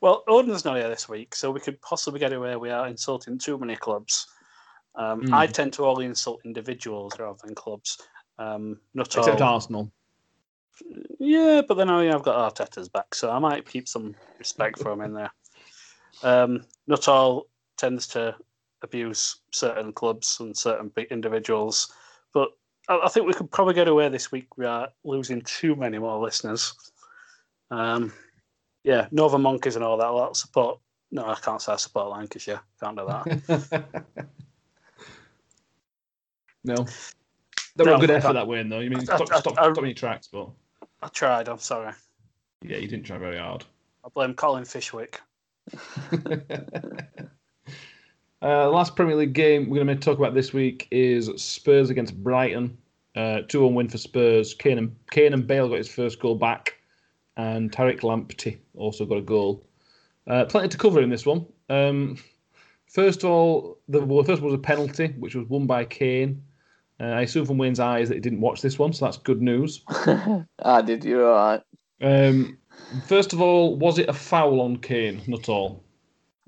C: Well, Odin's not here this week, so we could possibly get away without insulting too many clubs. Um,
A: Hmm.
C: I tend to only insult individuals rather than clubs. Um, not
A: Except
C: all-
A: Arsenal.
C: Yeah, but then I, I've got Arteta's back, so I might keep some respect for him in there. Um, Nuttall tends to abuse certain clubs and certain individuals, but I, I think we could probably get away this week without losing too many more listeners. Um, yeah, Northern Monkeys and all that. I'll support. No, I can't say I support Lancashire. Can't do that.
A: no. That was
C: No,
A: a good effort that way, though. You mean
C: I-
A: stop,
C: I-
A: stop,
C: I-
A: stop your tracks, but
C: I tried. I'm sorry.
A: yeah, you didn't try very hard.
C: I blame Colin Fishwick.
A: Uh, last Premier League game we're going to talk about this week is Spurs against Brighton. Uh, 2 1 win for Spurs. Kane and, Kane and Bale got his first goal back, and Tariq Lamptey also got a goal. Uh, plenty to cover in this one. Um, first of all, the well, first was a penalty, which was won by Kane. Uh, I assume from Wayne's eyes that he didn't watch this one, so that's good news.
B: I did. You're all right.
A: Um, first of all, was it a foul on Kane? Not all.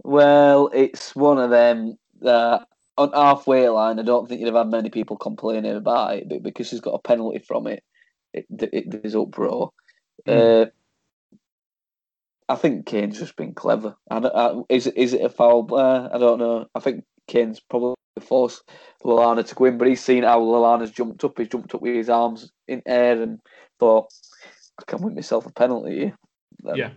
B: Well, it's one of them that on halfway line, I don't think you'd have had many people complaining about it, but because he's got a penalty from it, it, it there's uproar. Uh, I think Kane's just been clever. I, I, is is it a foul? Uh, I don't know. I think Kane's probably forced Lallana to go in, but he's seen how Lallana's jumped up. He's jumped up with his arms in air and thought, I can win myself a penalty. Then-
A: Yeah.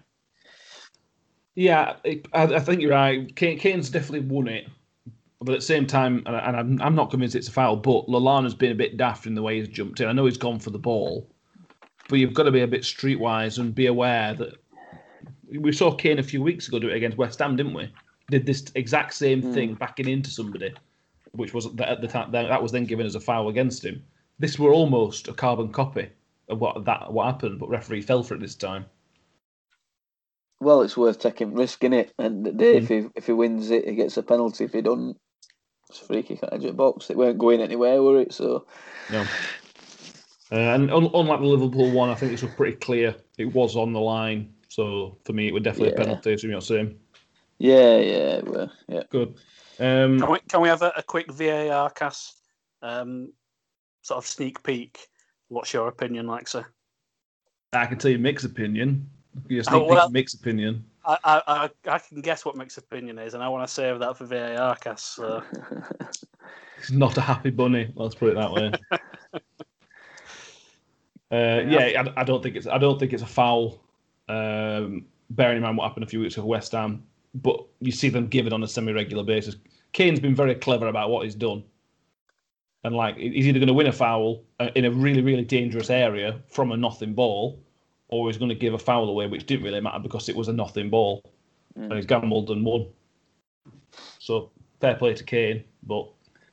A: Yeah, I, I think you're right. Kane, Kane's definitely won it, but at the same time, and, I'm, I'm not convinced it's a foul. But Lallana's been a bit daft in the way he's jumped in. I know he's gone for the ball, but you've got to be a bit streetwise and be aware that we saw Kane a few weeks ago do it against West Ham, didn't we? Did this exact same
B: Mm.
A: thing backing into somebody, which was at the time that was then given as a foul against him. This were almost a carbon copy of what that what happened, but referee fell for it this time.
B: Well, it's worth taking risk in it, and day if he if he wins it, he gets a penalty. If he doesn't, it's a free kick edge of the box. It weren't going anywhere, were it? So
A: No. Uh, and un- unlike the Liverpool one, I think this was pretty clear. It was on the line. So for me, it would definitely
B: Yeah.
A: a penalty. So you're not saying
B: Yeah, yeah, well, yeah.
A: good. Um,
C: Can we, can we have a, a quick VAR cast, um, sort of sneak peek? What's your opinion, Lexa?
A: I can tell you mixed opinion. Your sneak
C: Oh, well-
A: peek mixed opinion.
C: I, I, I, I can guess what mixed opinion is, and I want to save that for VAR cast. So.
A: It's not a happy bunny. Let's put it that way. uh, yeah, I, I don't think it's. I don't think it's a foul. Um, bearing in mind what happened a few weeks ago with West Ham, but you see them give it on a semi-regular basis. Kane's been very clever about what he's done, and like he's either going to win a foul uh, in a really, really dangerous area from a nothing ball, or he's going to give a foul away, which didn't really matter because it was a nothing ball, and he's gambled and won. So fair play to Kane, but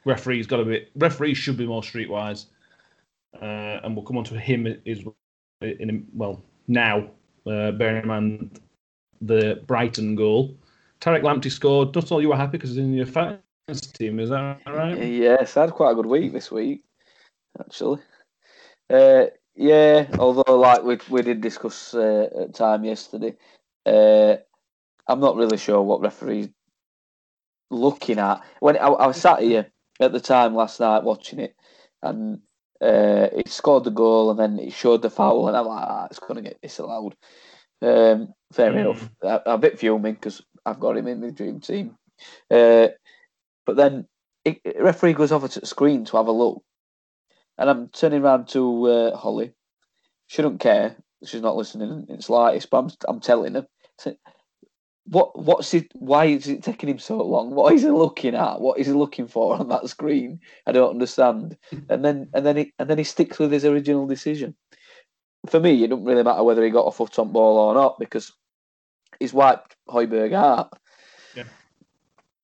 A: referees got to be referees should be more streetwise, uh, and we'll come on to him is in well now. Uh, bearing in mind the Brighton goal, Tariq Lamptey scored. Nuttall you were happy because he's in your fantasy team. Is that right?
B: Yes, I had quite a good week this week, actually. Uh, yeah, although like we we did discuss uh, at time yesterday, uh, I'm not really sure what referees looking at. When I, I was sat here at the time last night watching it, and uh, he scored the goal, and then he showed the foul, and I'm like, ah, it's going to get disallowed. Um, fair
A: Mm.
B: enough. I, I'm a bit fuming because I've got him in the dream team. Uh, but then it, referee goes over to the screen to have a look, and I'm turning around to uh, Holly. She don't care. She's not listening It's slightest. But I'm, I'm telling her, what what's it? Why is it taking him so long? What is he looking at? What is he looking for on that screen? I don't understand. And then and then he and then he sticks with his original decision. For me, it doesn't really matter whether he got a foot on ball or not because he's wiped Højbjerg out.
A: Yeah.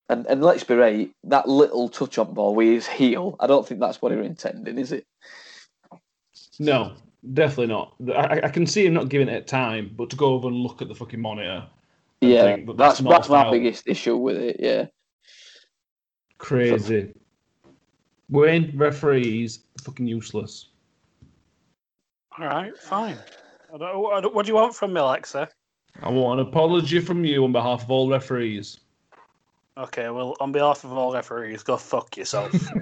B: And and let's be right, that little touch on ball with his heel, I don't think that's what he was intending, is it?
A: No, definitely not. I, I can see him not giving it time, but to go over and look at the fucking monitor,
B: Yeah,
A: think that
B: that's
A: not
B: that's my
A: foul.
B: biggest issue with it. Yeah,
A: Crazy. Wayne referees fucking useless.
C: All right, fine. I don't, I don't, what do you want from me, Alexa?
A: I want an apology from you on behalf of all referees.
C: Okay, well, on behalf of all referees, go fuck yourself.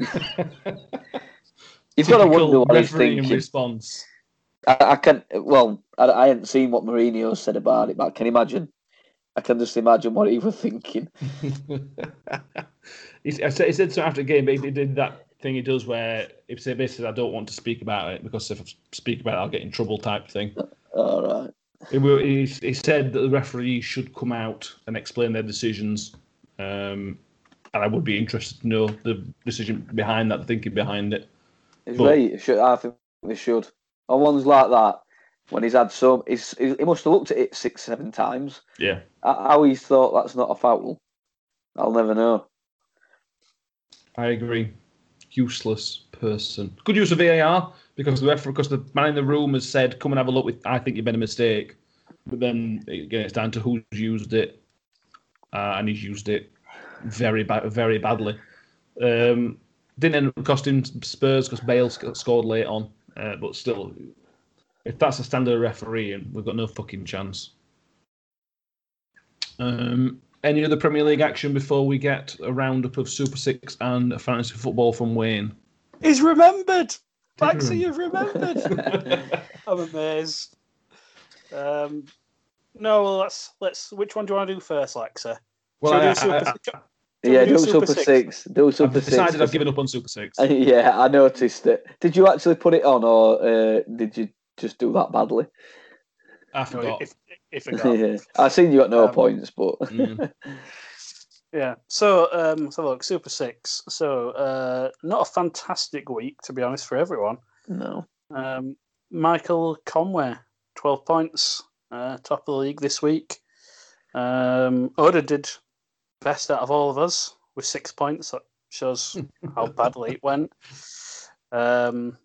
B: you've got to wonder
A: Typical
B: what he's
A: refereeing
B: thinking.
A: response.
B: I, I can well, I, I hadn't seen what Mourinho said about it, but I can imagine. I can just imagine what he was thinking.
A: he, I said, he said so after the game, but he did that thing he does where if say basically I don't want to speak about it because if I speak about it, I'll get in trouble type thing.
B: All right.
A: He, he, he said that the referees should come out and explain their decisions, um, and I would be interested to know the decision behind that, the thinking behind it.
B: He's
A: But-
B: right. it Should, I think they should. On ones like that, when he's had some, he's, he must have looked at it six, seven times.
A: Yeah,
B: How how he's thought that's not a foul, I'll never know.
A: I agree. Useless person. Good use of VAR because the referee, because the man in the room has said, "Come and have a look." With I think you've made a mistake, but then again, it's down to who's used it, uh, and he's used it very bad, very badly. Um, didn't end up costing Spurs because Bale sc- scored late on, uh, but still, if that's a standard referee, and we've got no fucking chance. Um, any other Premier League action before we get a roundup of Super Six and a fantasy football from Wayne?
C: He's remembered.
A: Did
C: Thanks,
A: he?
C: you've remembered. I'm amazed. Um, no, well, let's let's. Which one do you want to do first, Lexa?
A: well,
C: Shall we
A: I,
C: do Super
A: I,
C: Six? Shall
B: Yeah,
C: do
B: do
C: Super
B: Super
C: Six?
B: Six. Do
A: have
B: Super Six.
A: decided I've
B: 'cause-
A: given up on Super Six.
B: Yeah, I noticed it. Did you actually put it on, or uh, did you just do that badly?
A: I
C: No,
A: forgot.
C: if, if I
B: yeah. I seen you got no
C: Um,
B: points, but
A: Mm.
C: Yeah. So, um, so look, Super Six. So, uh, not a fantastic week to be honest for everyone.
B: no.
C: Um, Michael Conway, twelve points, uh, top of the league this week. Um, Oda did best out of all of us with six points. That shows how badly it went. Um,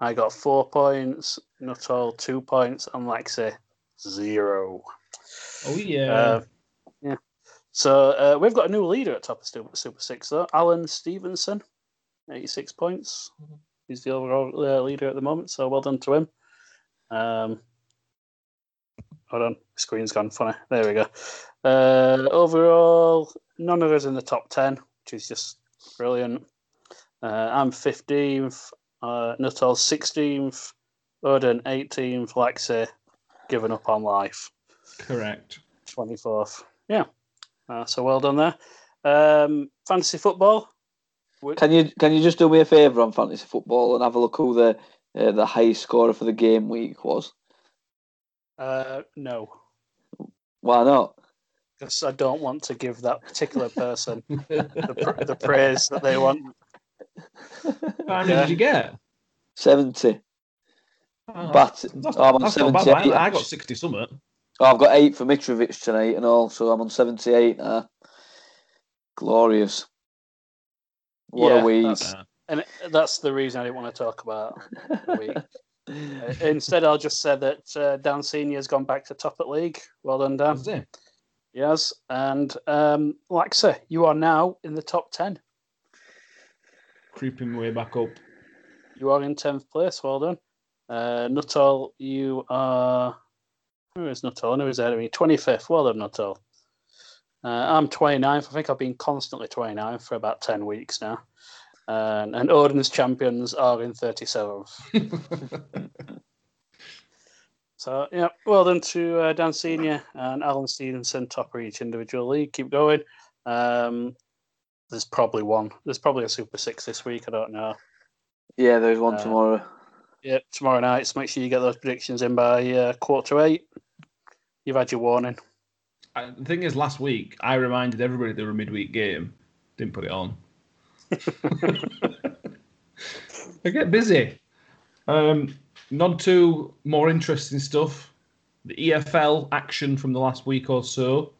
C: I got four points. Nuttall two points, and Lexi zero.
A: Oh yeah.
C: Uh, yeah. So uh, we've got a new leader at top of Super, Super Six, though. Alan Stevenson, 86 points. He's the overall uh, leader at the moment, so well done to him. Um, hold on, screen's gone funny. There we go. Uh, overall, none of us in the top 10, which is just brilliant. Uh, I'm 15th, uh, Nuttall 16th, Odin 18th, Lexi given up on life.
A: Correct.
C: 24th. Yeah. Uh, so well done there. Um, fantasy football.
B: Can you can you just do me a favour on fantasy football and have a look who the uh, the highest scorer for the game week was?
C: Uh, no.
B: Why not?
C: Because I don't want to give that particular person the, the praise that they want.
A: How many did you get?
B: Seventy.
A: Oh,
B: But
A: that's,
B: oh, I'm on
A: that's not bad.
B: 78.
A: I, I got sixty something.
B: Oh, I've got eight for Mitrovic tonight and all, so I'm on seventy eight now. Glorious. What
C: Yeah,
B: a week.
C: that's- And that's the reason I didn't want to talk about week. Uh, Instead, I'll just say that uh, Dan Senior's gone back to top at league. Well done, Dan. Yes, and um, Laxa, you are now in the top ten.
A: Creeping way back up.
C: You are in tenth place. Well done. Uh, Nuttall, you are. Who is Nuttall? No, he's ahead of me. Twenty fifth. Well done, Nuttall. Uh, I'm 29th. I think I've been constantly 29th for about 10 weeks now. And, and Odin's champions are in 37th. So, yeah, well done to uh, Dan Senior and Alan Stevenson, top of each individual league. Keep going. Um, there's probably one. There's probably a Super Six this week. I don't know.
B: Yeah, there's one
C: Uh,
B: tomorrow.
C: Yeah, tomorrow night. So make sure you get those predictions in by uh, quarter to eight. You've had your warning.
A: Uh, the thing is, last week I reminded everybody there were a midweek game. Didn't put it on. I get busy. Um, none to more interesting stuff. The EFL action from the last week or so.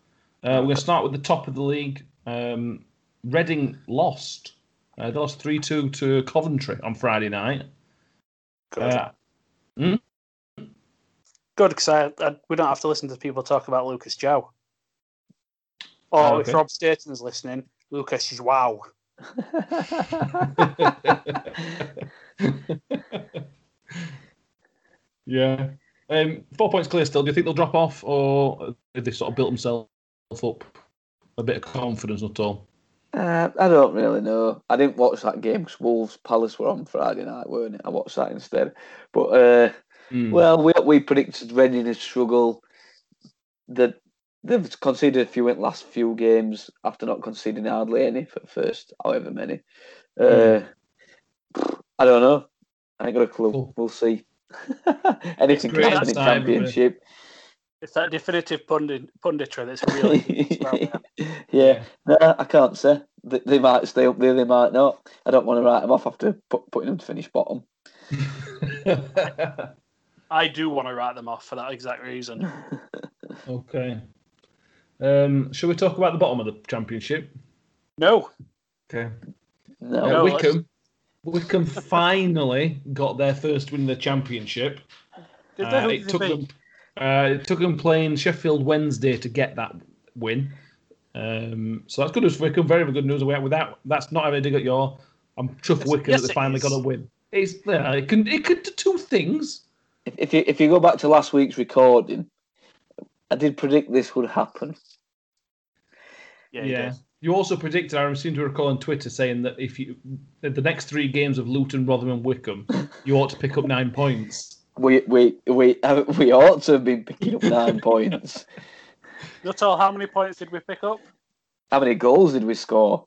A: Uh, we're going to start with the top of the league. Um, Reading lost. Uh, they lost 3 2 to Coventry on Friday night.
C: Good.
A: Uh,
C: Good, because I, I, we don't have to listen to people talk about Lucas. Or
A: Oh,
C: if
A: okay.
C: Rob Staten's listening, Lucas is wow.
A: yeah. Um, four points clear still. Do you think they'll drop off, or have they sort of built themselves up a bit of confidence at all?
B: Uh, I don't really know. I didn't watch that game because Wolves Palace were on Friday night, weren't it? I watched that instead. But uh,
A: Hmm.
B: well, we we predicted Reading would struggle. That they've conceded a few in the last few games after not conceding hardly any for first however many. Uh, I don't know. I ain't got a clue.
A: Cool.
B: We'll see. Anything can happen in
A: time,
B: championship.
C: It's that definitive pundit, punditry that's really. well, yeah.
B: yeah, no, I can't say. They, they might stay up there, they might not. I don't want to write them off after put, putting them to finish bottom.
C: I do want to write them off for that exact reason.
A: okay. Um, shall we talk about the bottom of the championship?
C: No,
A: Okay.
B: No,
A: Uh,
C: No,
A: Wycombe. Wycombe finally got their first win in the championship.
C: did
A: Uh,
C: they? Who
A: it took
C: they
A: them.
C: Beat?
A: Uh, it took them playing Sheffield Wednesday to get that win. Um, so that's good news for Wycombe. Very, very good news. Without that's not having a dig at your. I'm chuffed
C: Yes-
A: Wycombe
C: yes,
A: that they finally
C: is.
A: got a win. It's yeah, it can it could do two things.
B: if, if you if you go back to last week's recording, I did predict this would happen.
C: Yeah, he did.
A: You also predicted. I seem to recall on Twitter saying that if you the next three games of Luton, Rotherham, and Wycombe, you ought to pick up nine points.
B: We we we we ought to have been picking up nine points.
C: Nuttall, how many points did we pick up?
B: How many goals did we score?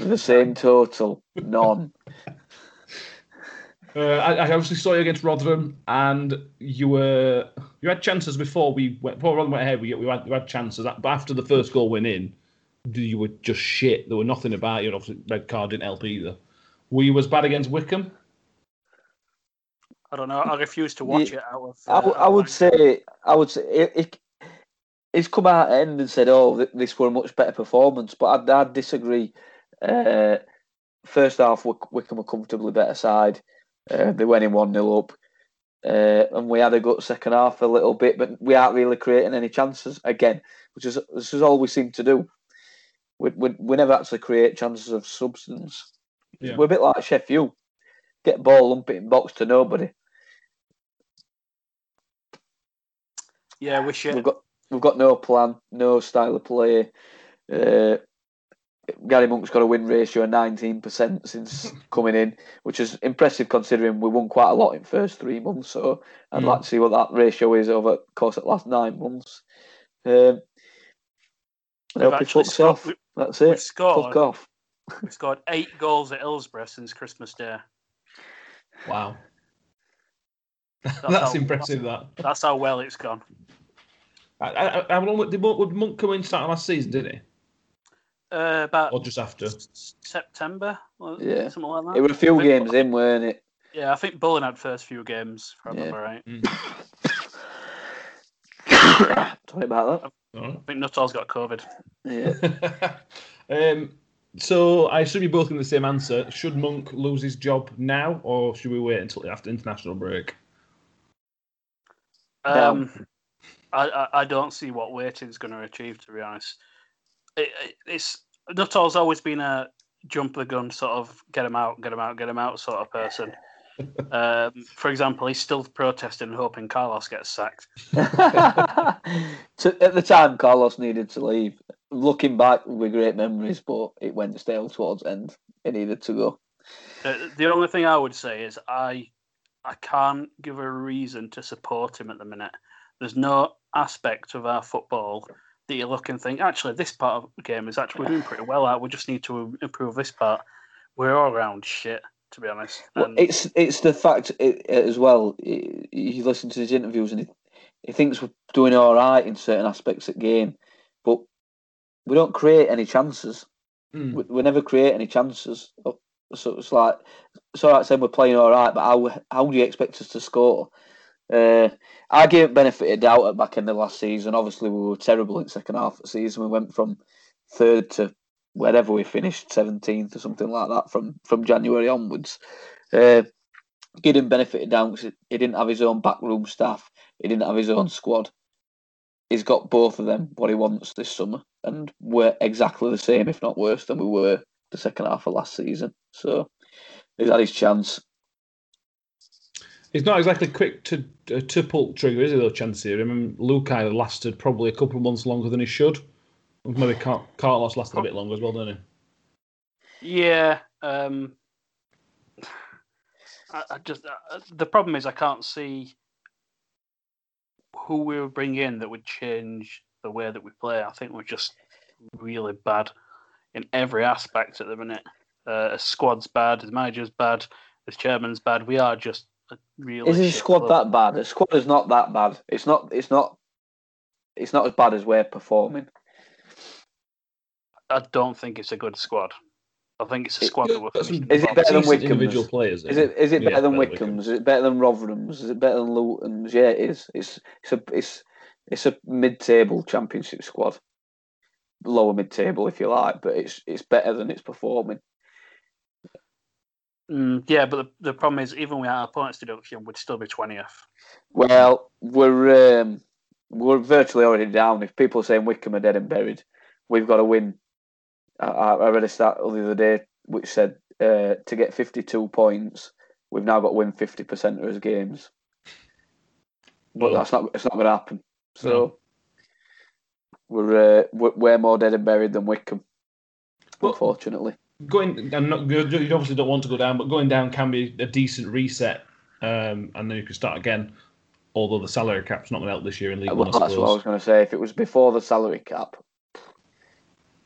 B: The same total, none.
A: Uh, I, I obviously saw you against Rotherham, and you were you had chances before we went before Rotherham went ahead. We, we had we had chances, but after the first goal went in, you were just shit. There were nothing about you. and Obviously, red card didn't help either. Were you as bad against Wycombe?
C: I don't know. I refuse to watch it out of. Uh,
B: I would say I would say it, it, it's come out end and said, "Oh, th- this were a much better performance," but I'd, I'd disagree. Uh, first half, Wick- Wycombe were comfortably better side. Uh, they went in one 0 up, uh, and we had a good second half a little bit, but we aren't really creating any chances again, which is this is all we seem to do. We, we, we never actually create chances of substance.
A: Yeah.
B: We're a bit like Sheffield. get ball, lump it in box to nobody.
C: Yeah, we should.
B: We've got we've got no plan, no style of play. Uh, Gary Monk's got a win ratio of nineteen percent since coming in, which is impressive considering we won quite a lot in first three months. So I'd
A: Mm.
B: like to see what that ratio is over the course of the last nine months. Um, I
C: We've
B: hope he
C: actually
B: fucks
C: scored-
B: off.
C: we-
B: That's
C: We've
B: it. Fuck
C: scored,
B: off.
C: we've scored eight goals at Hillsborough since Christmas Day.
A: Wow. That's,
C: how-
A: impressive. That.
C: That's how well it's gone.
A: I, I, I, I, did Monk, would Monk come in start last season? Did he?
C: Uh, about
A: Or just after?
C: September,
B: Yeah.
C: something like that.
B: It was a few
C: I think-
B: games in, weren't it?
C: Yeah, I think Bullen had first few games, if I
B: Yeah.
C: remember right.
B: Sorry about that.
A: All
C: I think Nuttall's got COVID.
B: Yeah.
A: um, so I assume you're both in the same answer. Should Monk lose his job now, or should we wait until after international break?
B: No.
C: Um, I, I I don't see what waiting's going to achieve. To be honest, it, it, it's Nuttall's always been a jump the gun sort of get him out, get him out, get him out sort of person. um, for example, he's still protesting, hoping Carlos gets sacked.
B: at the time, Carlos needed to leave. Looking back with great memories, but it went stale towards the end. He needed to go.
C: Uh, the only thing I would say is I I can't give a reason to support him at the minute. There's no aspect of our football that you look and think, actually, this part of the game is actually doing pretty well at. We just need to improve this part. We're all around shit, to be honest.
B: Well, it's it's the fact it, as well. You you listen to his interviews and he, he thinks we're doing all right in certain aspects of the game, but we don't create any chances.
A: Mm.
B: We, we never create any chances. So it's like all right saying we're playing all right, but how how do you expect us to score? Uh, I gave it benefit of doubt at back in the last season. Obviously, we were terrible in the second half of the season. We went from third to wherever we finished, seventeenth or something like that from from January onwards. Uh, give him benefit of doubt 'cause he didn't have his own backroom staff. He didn't have his own squad. He's got both of them what he wants this summer, and we're exactly the same, if not worse, than we were the second half of last season. So he's had his chance.
A: He's not exactly quick to uh, to pull trigger, is he? Though, Chansiri. I mean, Luhukay lasted probably a couple of months longer than he should. Maybe Car- Carlos lasted a bit longer as well, didn't he?
C: yeah, um, I, I just uh, the problem is I can't see who we would bring in that would change the way that we play. I think we're just really bad in every aspect at the minute. Uh, the squad's bad, the manager's bad, the chairman's bad. We are just a really.
B: Is his squad
C: club.
B: that bad? The squad is not that bad. It's not. It's not. It's not as bad as we're performing.
C: I don't think it's a good squad. I think it's a
B: It-
C: squad that will
A: Got some.
B: Is it better than
A: decent
B: Wycombe's?
A: individual players?
B: Is it? Is it
A: Yeah,
B: better than
A: better than
B: Wycombe's? Is it better than Rotherham's? Is it better than Luton's? Yeah, it is. It's it's a it's it's a mid-table championship squad, lower mid-table if you like, but it's it's better than it's performing.
C: Mm, yeah, but the, the problem is, even with our opponents' deduction, we'd still be twentieth.
B: Well, we're um, we're virtually already down. If people are saying Wycombe are dead and buried, we've got to win. I, I read a stat the other day which said uh, to get 52 points, we've now got to win 50% of his games. But
A: Well-
B: that's not it's not going to happen. So we're, uh, we're more dead and buried than Wycombe,
A: Well-
B: unfortunately.
A: going and not, you obviously don't want to go down, but going down can be a decent reset, um, and then you can start again. Although the salary cap's not going to help this year in League
B: Well,
A: One, I
B: that's what I was going to say. If it was before the salary cap,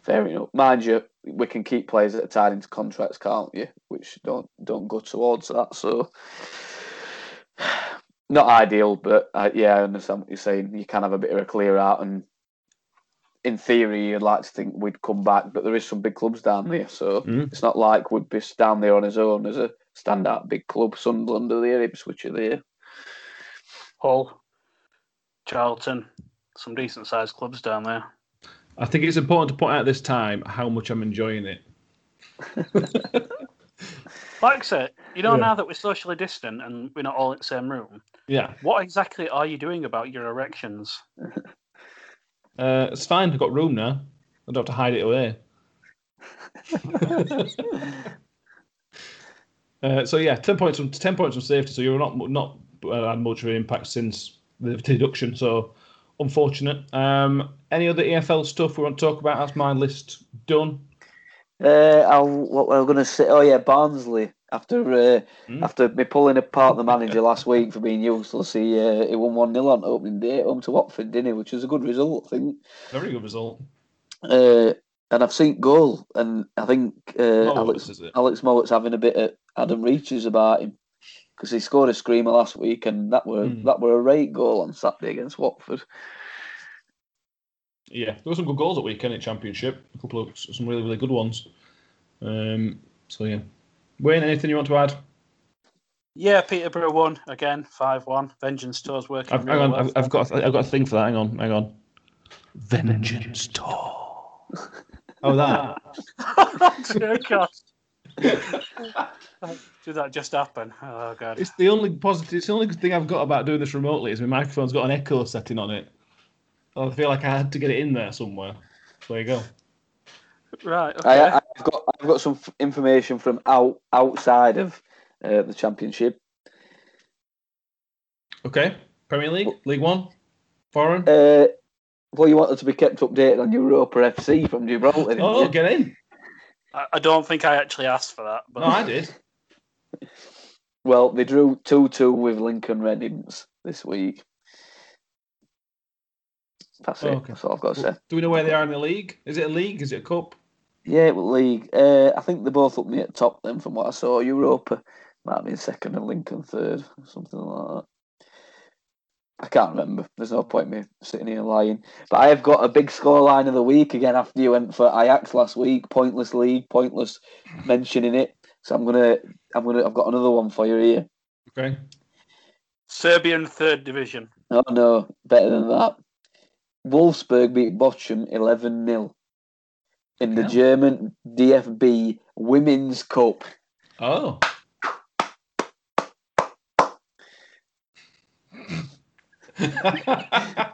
B: fair enough. Mind you, we can keep players that are tied into contracts, can't you? Which don't don't go towards that. So not ideal, but uh, yeah, I understand what you're saying. You can have a bit of a clear out, and in theory, you'd like to think we'd come back, but there is some big clubs down there, so
A: Mm.
B: it's not like we'd be down there on his own as a standout big club. Sunderland are there, Ipswich are there.
C: Hull, Charlton, some decent sized clubs down there.
A: I think it's important to point out this time how much I'm enjoying it.
C: Like I said, you know,
A: Yeah.
C: now that we're socially distant and we're not all in the same room,
A: Yeah,
C: what exactly are you doing about your erections?
A: uh, it's fine. I've got room now. I don't have to hide it away. Uh, so yeah, ten points from ten points from safety. So you're not not uh, had much of an impact since the deduction. So unfortunate. Um, any other EFL stuff we want to talk about? That's my list done.
B: Uh, I'll, what we're going to say? Oh yeah, Barnsley. After uh,
A: Hmm.
B: after me pulling apart the manager last week for being useless, he uh, he won one 0 on opening day at home to Watford, didn't he? Which was a good result, I think.
A: Very good result.
B: Uh, and I've seen goal, and I think uh, Alex? Alex Mowatt's having a bit of Adam Reaches about him because he scored a screamer last week, and that were
A: Hmm.
B: that were a rate goal on Saturday against Watford.
A: Yeah, there were some good goals at weekend in Championship. A couple of some really really good ones. Um, so yeah, Wayne, anything you want to add?
C: Yeah, Peterborough won again, five one. Vengeance Tour's working.
A: I've, hang on,
C: well.
A: I've, I've got I've got a thing for that. Hang on, hang on. Vengeance Tour. Oh, that.
C: Dear God. Did that just happen? Oh god.
A: It's the only positive. It's the only good thing I've got about doing this remotely is my microphone's got an echo setting on it. I feel like I had to get it in there somewhere. There you go.
C: Right. Okay.
B: I, I've got I've got some f- information from out outside of uh, the championship.
A: Okay. Premier League, League One, foreign.
B: Uh, well, you wanted to be kept updated on Europa FC from Gibraltar.
A: oh,
B: you?
A: get in.
C: I, I don't think I actually asked for that, but
A: No, I did.
B: Well, they drew two two with Lincoln Red Imps this week. That's it.
A: Oh, okay.
B: That's all I've got to say.
A: Do we know where they are in the league? Is it a league? Is it a cup?
B: Yeah, well, league. Uh, I think they're both up near the top. Then, from what I saw, Europa might have been second and Lincoln third, something like that. I can't remember. There's no point me sitting here lying. But I have got a big scoreline of the week again after you went for Ajax last week. Pointless league, pointless mentioning it. So I'm gonna, I'm gonna, I've got another one for you here.
A: Okay.
C: Serbian third division.
B: Oh no, better than that. Wolfsburg beat Bochum 11 0 in the
A: Yeah.
B: German DFB Women's Cup.
A: Oh.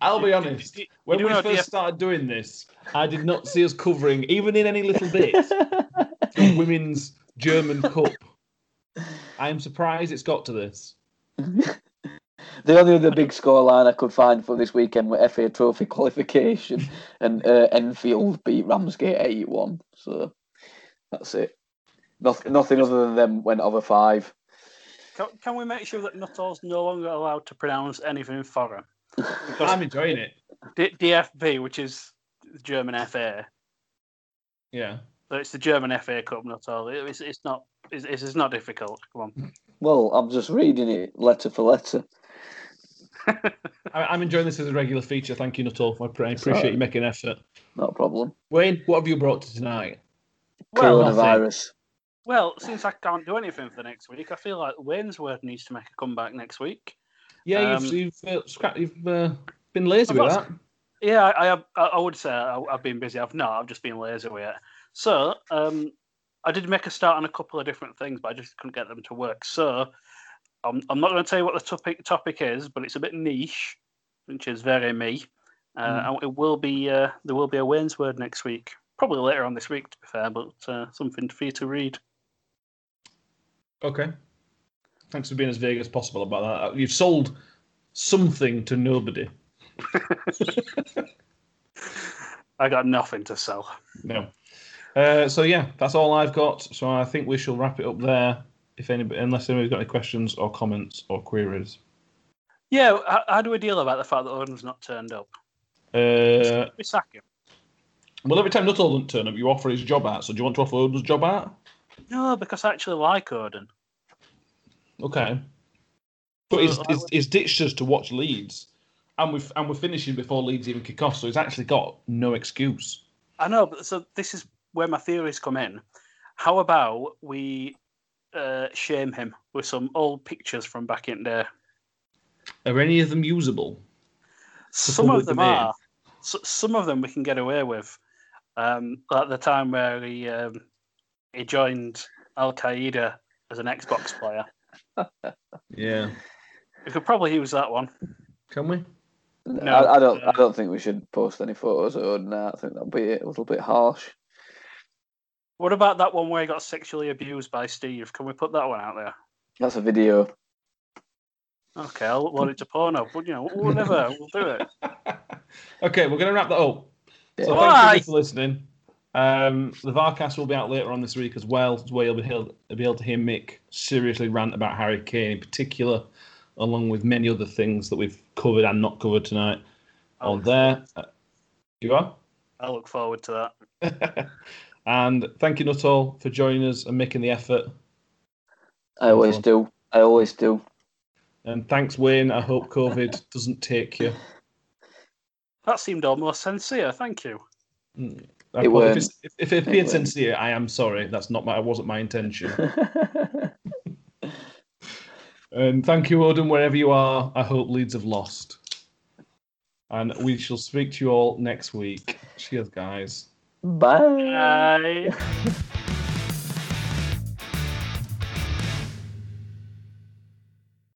A: I'll be honest.
C: You- you
A: When we first
C: DF
A: started doing this, I did not see us covering, even in any little bit, the women's German Cup. I am surprised it's got to this.
B: The only other big scoreline I could find for this weekend were FA Trophy qualification, and uh, Enfield beat Ramsgate 8 1. So that's it. Nothing, nothing other than them went over five.
C: Can, can we make sure that Nuttall's no longer allowed to pronounce anything foreign?
A: I'm enjoying it.
C: D- DFB, which is German FA.
A: Yeah.
C: So it's the German FA Cup, Nuttall. It- It's, it's not. It's, it's not difficult. Come on.
B: Well, I'm just reading it letter for letter.
A: I, I'm enjoying this as a regular feature. Thank you, Nuttall. I pre- I appreciate you making an effort.
B: Not a problem.
A: Wayne, what have you brought to tonight?
C: Well,
B: Coronavirus.
C: well, since I can't do anything for the next week, I feel like Wayne's Word needs to make a comeback next week.
A: Yeah,
C: Um,
A: you've, you've, uh, scrap, you've uh, been lazy
C: I've
A: with
C: got-
A: that.
C: Yeah, I, I have. I I would say I, I've been busy. I've not. I've just been lazy with it. So, um, I did make a start on a couple of different things, but I just couldn't get them to work. So, I'm, I'm not going to tell you what the topic topic is, but it's a bit niche, which is very me. Uh, and it will be uh, there will be a Wayne's Word next week, probably later on this week, to be fair, but uh, something for you to read.
A: Okay. Thanks for being as vague as possible about that. You've sold something to nobody.
C: I got nothing to sell.
A: No. Uh, so yeah, that's all I've got. So I think we shall wrap it up there. If anybody, unless anybody's got any questions or comments or queries.
C: Yeah, how, how do we deal about the fact that Odin's not turned up?
A: Uh,
C: We sack him.
A: well, every time Nuttall doesn't turn up, you offer his job out. So do you want to offer Odin's job out?
C: No, because I actually like Odin.
A: Okay. But he's, he's, he's ditched us to watch Leeds, and we've and we're finishing before Leeds even kick off. So he's actually got no excuse.
C: I know, but so this is where my theories come in. How about we uh, shame him with some old pictures from back in there?
A: Are any of them usable?
C: Some of them
A: domain?
C: are. So, some of them we can get away with. Um, like the time where he um, he joined Al Qaeda as an Xbox player.
A: Yeah.
C: We could probably use that one.
A: Can we?
C: No,
B: I, I don't.
C: uh,
B: I don't think we should post any photos Or Odin. I think that'd be a little bit harsh.
C: What about that one where he got sexually abused by Steve? Can we put that one out there?
B: That's a video.
C: Okay, I'll upload it to porno, but you know, whatever, we'll do it.
A: okay, we're going to wrap that up. So
C: Why?
A: thank you for listening. Um, the Varcast will be out later on this week as well, where you'll be able, be able to hear Mick seriously rant about Harry Kane in particular, along with many other things that we've covered and not covered tonight on there. Uh, you are?
C: I look forward to that.
A: and thank you, Nuttall, for joining us and making the effort.
B: I always do. I always do.
A: And thanks, Wayne. I hope COVID doesn't take you.
C: That seemed almost sincere. Thank you.
A: Mm.
B: It
A: Well, if,
B: weren't.
A: it's, if, if it
B: It
A: appeared
B: weren't.
A: sincere, I am sorry. That's not my. It wasn't my intention. and thank you, Odin, wherever you are. I hope Leeds have lost. And we shall speak to you all next week. Cheers, guys.
B: Bye.
C: Bye.